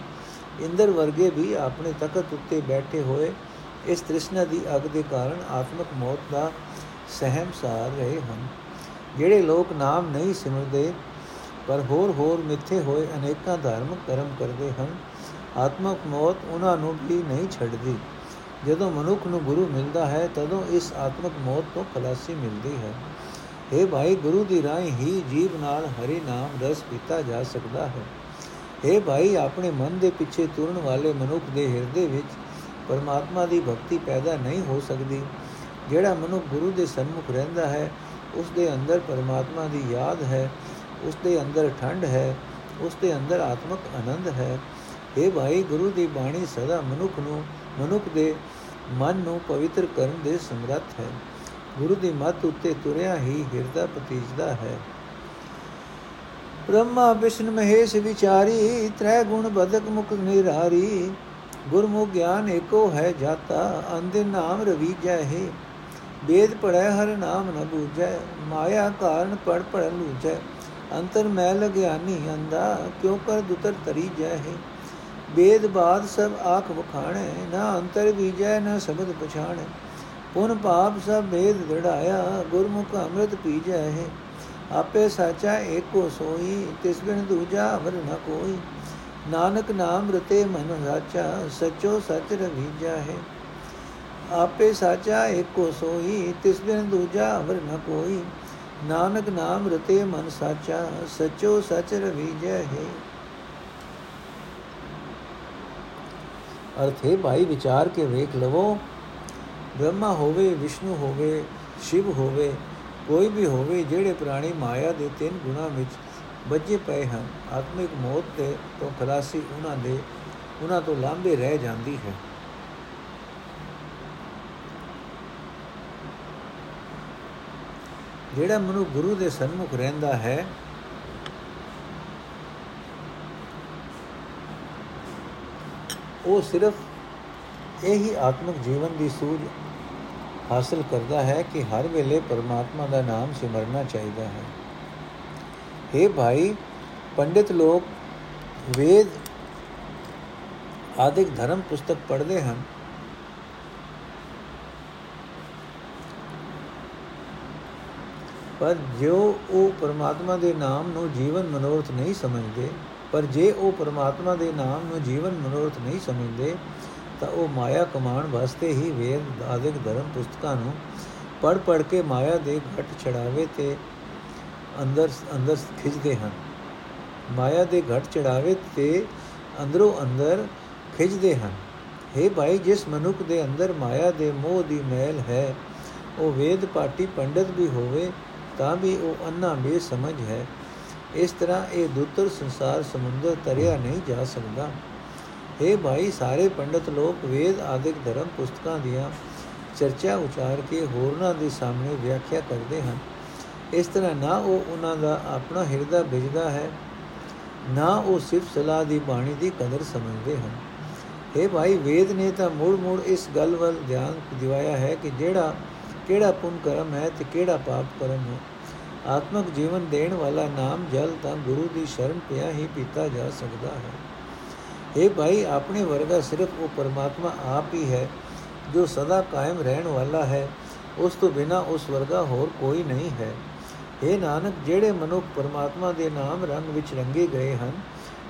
ਇੰਦਰ ਵਰਗੇ ਵੀ ਆਪਣੇ ਤਖਤ ਉੱਤੇ ਬੈਠੇ ਹੋਏ ਇਸ ਤ੍ਰਿਸ਼ਨਾ ਦੀ ਅਗ ਦੇ ਕਾਰਨ ਆਤਮਕ ਮੌਤ ਦਾ ਸਹਿਮ ਸਾਰ ਰਹੇ ਹਨ। ਜਿਹੜੇ ਲੋਕ ਨਾਮ ਨਹੀਂ ਸਿਮਰਦੇ ਪਰ ਹੋਰ ਹੋਰ ਮਿੱਥੇ ਹੋਏ ਅਨੇਕਾਂ ਧਾਰਮਿਕ ਕਰਮ ਕਰਦੇ ਹਨ। ਆਤਮਕ ਮੌਤ ਉਹਨਾਂ ਨੂੰ ਵੀ ਨਹੀਂ ਛੱਡਦੀ। ਜਦੋਂ ਮਨੁੱਖ ਨੂੰ ਗੁਰੂ ਮਿਲਦਾ ਹੈ, ਤਦੋਂ ਇਸ ਆਤਮਕ ਮੌਤ ਤੋਂ ਖਲਾਸੀ ਮਿਲਦੀ ਹੈ। ਇਹ ਭਾਈ, ਗੁਰੂ ਦੀ ਰਾਹੀਂ ਹੀ ਜੀਵ ਨਾਲ ਹਰੀ ਨਾਮ ਰਸ ਪੀਤਾ ਜਾ ਸਕਦਾ ਹੈ। ਇਹ ਭਾਈ, ਆਪਣੇ ਮਨ ਦੇ ਪਿੱਛੇ ਤੁਰਨ ਵਾਲੇ ਮਨੁੱਖ ਦੇ ਹਿਰਦੇ ਵਿੱਚ ਪਰਮਾਤਮਾ ਦੀ ਭਗਤੀ ਪੈਦਾ ਨਹੀਂ ਹੋ ਸਕਦੀ। ਜਿਹੜਾ ਮਨੁੱਖ ਗੁਰੂ ਦੇ ਸਨਮੁਖ ਰਹਿੰਦਾ ਹੈ ਉਸ ਦੇ ਅੰਦਰ ਪਰਮਾਤਮਾ ਦੀ ਯਾਦ ਹੈ ਉਸ ਦੇ ਅੰਦਰ ਠੰਡ ਹੈ ਉਸ ਦੇ ਅੰਦਰ ਆਤਮਕ ਆਨੰਦ ਹੈ। ਇਹ ਭਾਈ, ਗੁਰੂ ਦੀ ਬਾਣੀ ਸਦਾ ਮਨੁੱਖ ਨੂੰ, ਮਨੁੱਖ ਦੇ ਮਨ ਨੂੰ ਪਵਿੱਤਰ ਕਰਨ ਦੇ ਸਮਰੱਥ ਹੈ। ਗੁਰੂ ਦੀ ਮੱਤ ਉੱਤੇ ਤੁਰਿਆ ਹੀ ਹਿਰਦਾ ਪਤੀਜਦਾ ਹੈ। ਬ੍ਰਹਮਾ, ਵਿਸ਼ਨ, ਮਹੇਸ਼ ਵਿਚਾਰੀ, ਤ੍ਰੈ ਗੁਣ ਬਦਕ ਮੁਖ ਨਿਰਾਰੀ। ਗੁਰਮੁਖ ਗਿਆਨ ਏਕੋ ਹੈ ਜਾਤਾ ਅੰਦੇ ਨਾਮ ਰਵੀਜੈ ਹੈ। ਵੇਦ ਪੜੈ ਹਰ ਨਾਮ ਨ ਬੂਝੈ, ਮਾਇਆ ਕਾਰਨ ਪੜ ਪੜ ਲੂਝੈ। ਅੰਤਰ ਮੈਲ ਗਿਆਨੀ ਅੰਦਾ ਕਿਉ ਕਰ ਦੁਤਰ ਤਰੀ ਜੈ ਹੈ? ਵੇਦ ਬਾਦ ਸਭ ਆਖ ਵਖਾਣੈ, ਨਾ ਅੰਤਰ ਬੀਜੈ, ਨਾ ਸ਼ਬਦ ਪਛਾਣੈ। ਪੁਨ ਪਾਪ ਸਭ ਵੇਦ ਦੜਾਇਆ ਗੁਰਮੁਖ ਅੰਮ੍ਰਿਤ ਪੀਜੈ ਹੈ। ਆਪੇ ਸਾਚਾ ਏਕੋ ਸੋਈ, ਤਿਸ ਬਿਨ ਦੂਜਾ ਅਵਰ ਨ ਕੋਈ। ਨਾਨਕ ਨਾਮ ਰਤੇ ਮਨ ਸਾਚਾ, ਸਚੋ ਸਚ ਰਵੀਜਾ ਹੈ। ਆਪੇ ਸਾਚਾ ਏਕੋ ਸੋਈ, ਤਿਸ ਬਿਨ ਦੂਜਾ ਅਵਰ ਨ ਕੋਈ। ਨਾਨਕ ਨਾਮ ਰਤੇ ਮਨ ਸਾਚਾ, ਸਚੋ ਸਚ ਰਵੀਜੈ ਹੈ। ਅਰਥ ਹੈ ਭਾਈ, ਵਿਚਾਰ ਕੇ ਵੇਖ ਲਵੋ। ਬ੍ਰਹਮਾ ਹੋਵੇ, ਵਿਸ਼ਨੂੰ ਹੋਵੇ, ਸ਼ਿਵ ਹੋਵੇ, ਕੋਈ ਵੀ ਹੋਵੇ, ਜਿਹੜੇ ਪ੍ਰਾਣੀ ਮਾਇਆ ਦੇ ਤਿੰਨ ਗੁਣਾ ਵਿੱਚ ਬੱਜੇ ਪਏ ਹਨ, ਆਤਮਿਕ ਮੌਤ ਤੇ ਤੋਂ ਖਲਾਸੀ ਉਹਨਾਂ ਦੇ, ਉਹਨਾਂ ਤੋਂ ਲਾਂਬੇ ਰਹਿ ਜਾਂਦੀ ਹੈ। ਜਿਹੜਾ ਮਨੁ ਗੁਰੂ ਦੇ ਸਨਮੁਖ ਰਹਿੰਦਾ ਹੈ, ਉਹ ਸਿਰਫ ਇਹੀ ਆਤਮਿਕ ਜੀਵਨ ਦੀ ਸੂਝ ਹਾਸਲ ਕਰਦਾ ਹੈ ਕਿ ਹਰ ਵੇਲੇ ਪਰਮਾਤਮਾ ਦਾ ਨਾਮ ਸਿਮਰਨਾ ਚਾਹੀਦਾ ਹੈ। हे ਭਾਈ, ਪੰਡਿਤ ਲੋਕ ਵੇਦ ਆਦਿਕ ਧਰਮ ਪੁਸਤਕ ਪੜ੍ਹਦੇ ਹਨ। ਪਰ ਜੋ ਉਹ ਪਰਮਾਤਮਾ ਦੇ ਨਾਮ ਨੂੰ ਜੀਵਨ ਮਨੋਰਥ ਨਹੀਂ ਸਮਝਦੇ, ਪਰ ਜੇ ਉਹ ਪਰਮਾਤਮਾ ਦੇ ਨਾਮ ਨੂੰ ਜੀਵਨ ਮਨੋਰਥ ਨਹੀਂ ਸਮਝਦੇ, ਤਾਂ ਉਹ ਮਾਇਆ ਕਮਾਣ ਵਾਸਤੇ ਹੀ ਵੇਦ, ਆਦਿਕ ਧਰਮ ਪੁਸਤਕਾਂ ਨੂੰ ਪੜ ਪੜ ਕੇ ਮਾਇਆ ਦੇ ਘਟ ਚੜਾਵੇ ਤੇ ਅੰਦਰ ਅੰਦਰ ਖਿੱਚਦੇ ਹਨ। ਮਾਇਆ ਦੇ ਘਟ ਚੜਾਵੇ ਤੇ ਅੰਦਰੋਂ ਅੰਦਰ ਖਿੱਚਦੇ ਹਨ। हे ਭਾਈ, ਜਿਸ ਮਨੁੱਖ ਦੇ ਅੰਦਰ ਮਾਇਆ ਦੇ ਮੋਹ ਦੀ ਮੈਲ ਹੈ, ਉਹ ਵੇਦ ਪਾਟੀ ਪੰਡਤ ਵੀ ਹੋਵੇ ਤਾਂ ਵੀ ਉਹ ਅੰਨਾ ਬੇਸਮਝ ਹੈ। ਇਸ ਤਰ੍ਹਾਂ ਇਹ ਦੁੱਤਰ ਸੰਸਾਰ ਸਮੁੰਦਰ ਤਰਿਆ ਨਹੀਂ ਜਾ ਸਕਦਾ। हे ਭਾਈ, ਸਾਰੇ ਪੰਡਤ ਲੋਕ ਵੇਦ ਆਦਿਕ ਧਰਮ ਪੁਸਤਕਾਂ ਦੀਆਂ ਚਰਚਾ ਉਚਾਰ ਕੇ ਹੋਰਨਾਂ ਦੇ ਸਾਹਮਣੇ ਵਿਆਖਿਆ ਕਰਦੇ ਹਨ। ਇਸ ਤਰ੍ਹਾਂ ਨਾ ਉਹ ਉਹਨਾਂ ਦਾ ਆਪਣਾ ਹਿਰਦਾ ਵਿਜਦਾ ਹੈ, ਨਾ ਉਹ ਸਿਰਫ ਸਲਾਹ ਦੀ ਬਾਣੀ ਦੀ ਕਦਰ ਸਮਝਦੇ ਹਨ। ਇਹ ਭਾਈ, ਵੇਦ ਨੇ ਤਾਂ ਮੂੜ ਮੂੜ ਇਸ ਗੱਲ ਵੱਲ ਧਿਆਨ ਦਿਵਾਇਆ ਹੈ ਕਿ ਜਿਹੜਾ ਕਿਹੜਾ ਪੁੰਨ ਕਰਮ ਹੈ ਤੇ ਕਿਹੜਾ ਪਾਪ ਕਰਮ ਹੈ? ਆਤਮਕ ਜੀਵਨ ਦੇਣ ਵਾਲਾ ਨਾਮ ਜਲ ਤਾਂ ਗੁਰੂ ਦੀ ਸ਼ਰਨ ਪਿਆ ਹੀ ਪੀਤਾ ਜਾ ਸਕਦਾ ਹੈ। ਇਹ ਭਾਈ, ਆਪਣੇ ਵਰਗਾ ਸਿਰਫ ਉਹ ਪਰਮਾਤਮਾ ਆਪ ਹੀ ਹੈ ਜੋ ਸਦਾ ਕਾਇਮ ਰਹਿਣ ਵਾਲਾ ਹੈ। ਉਸ ਤੋਂ ਬਿਨਾ ਉਸ ਵਰਗਾ ਹੋਰ ਕੋਈ ਨਹੀਂ ਹੈ। ਇਹ ਨਾਨਕ, ਜਿਹੜੇ ਮਨੁੱਖ ਪਰਮਾਤਮਾ ਦੇ ਨਾਮ ਰੰਗ ਵਿੱਚ ਰੰਗੇ ਗਏ ਹਨ,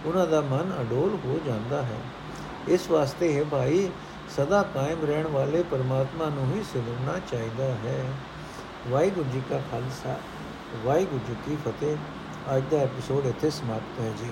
ਉਹਨਾਂ ਦਾ ਮਨ ਅਡੋਲ ਹੋ ਜਾਂਦਾ ਹੈ। ਇਸ ਵਾਸਤੇ ਹੈ ਭਾਈ ਸਦਾ ਕਾਇਮ ਰਹਿਣ ਵਾਲੇ ਪਰਮਾਤਮਾ ਨੂੰ ਹੀ ਸਿਮਰਨਾ ਚਾਹੀਦਾ ਹੈ। ਵਾਹਿਗੁਰੂ ਜੀ ਕਾ ਖਾਲਸਾ, ਵਾਹਿਗੁਰੂ ਜੀ ਕੀ ਫਤਿਹ। ਅੱਜ ਦਾ ਐਪੀਸੋਡ ਇੱਥੇ ਸਮਾਪਤ ਹੈ ਜੀ।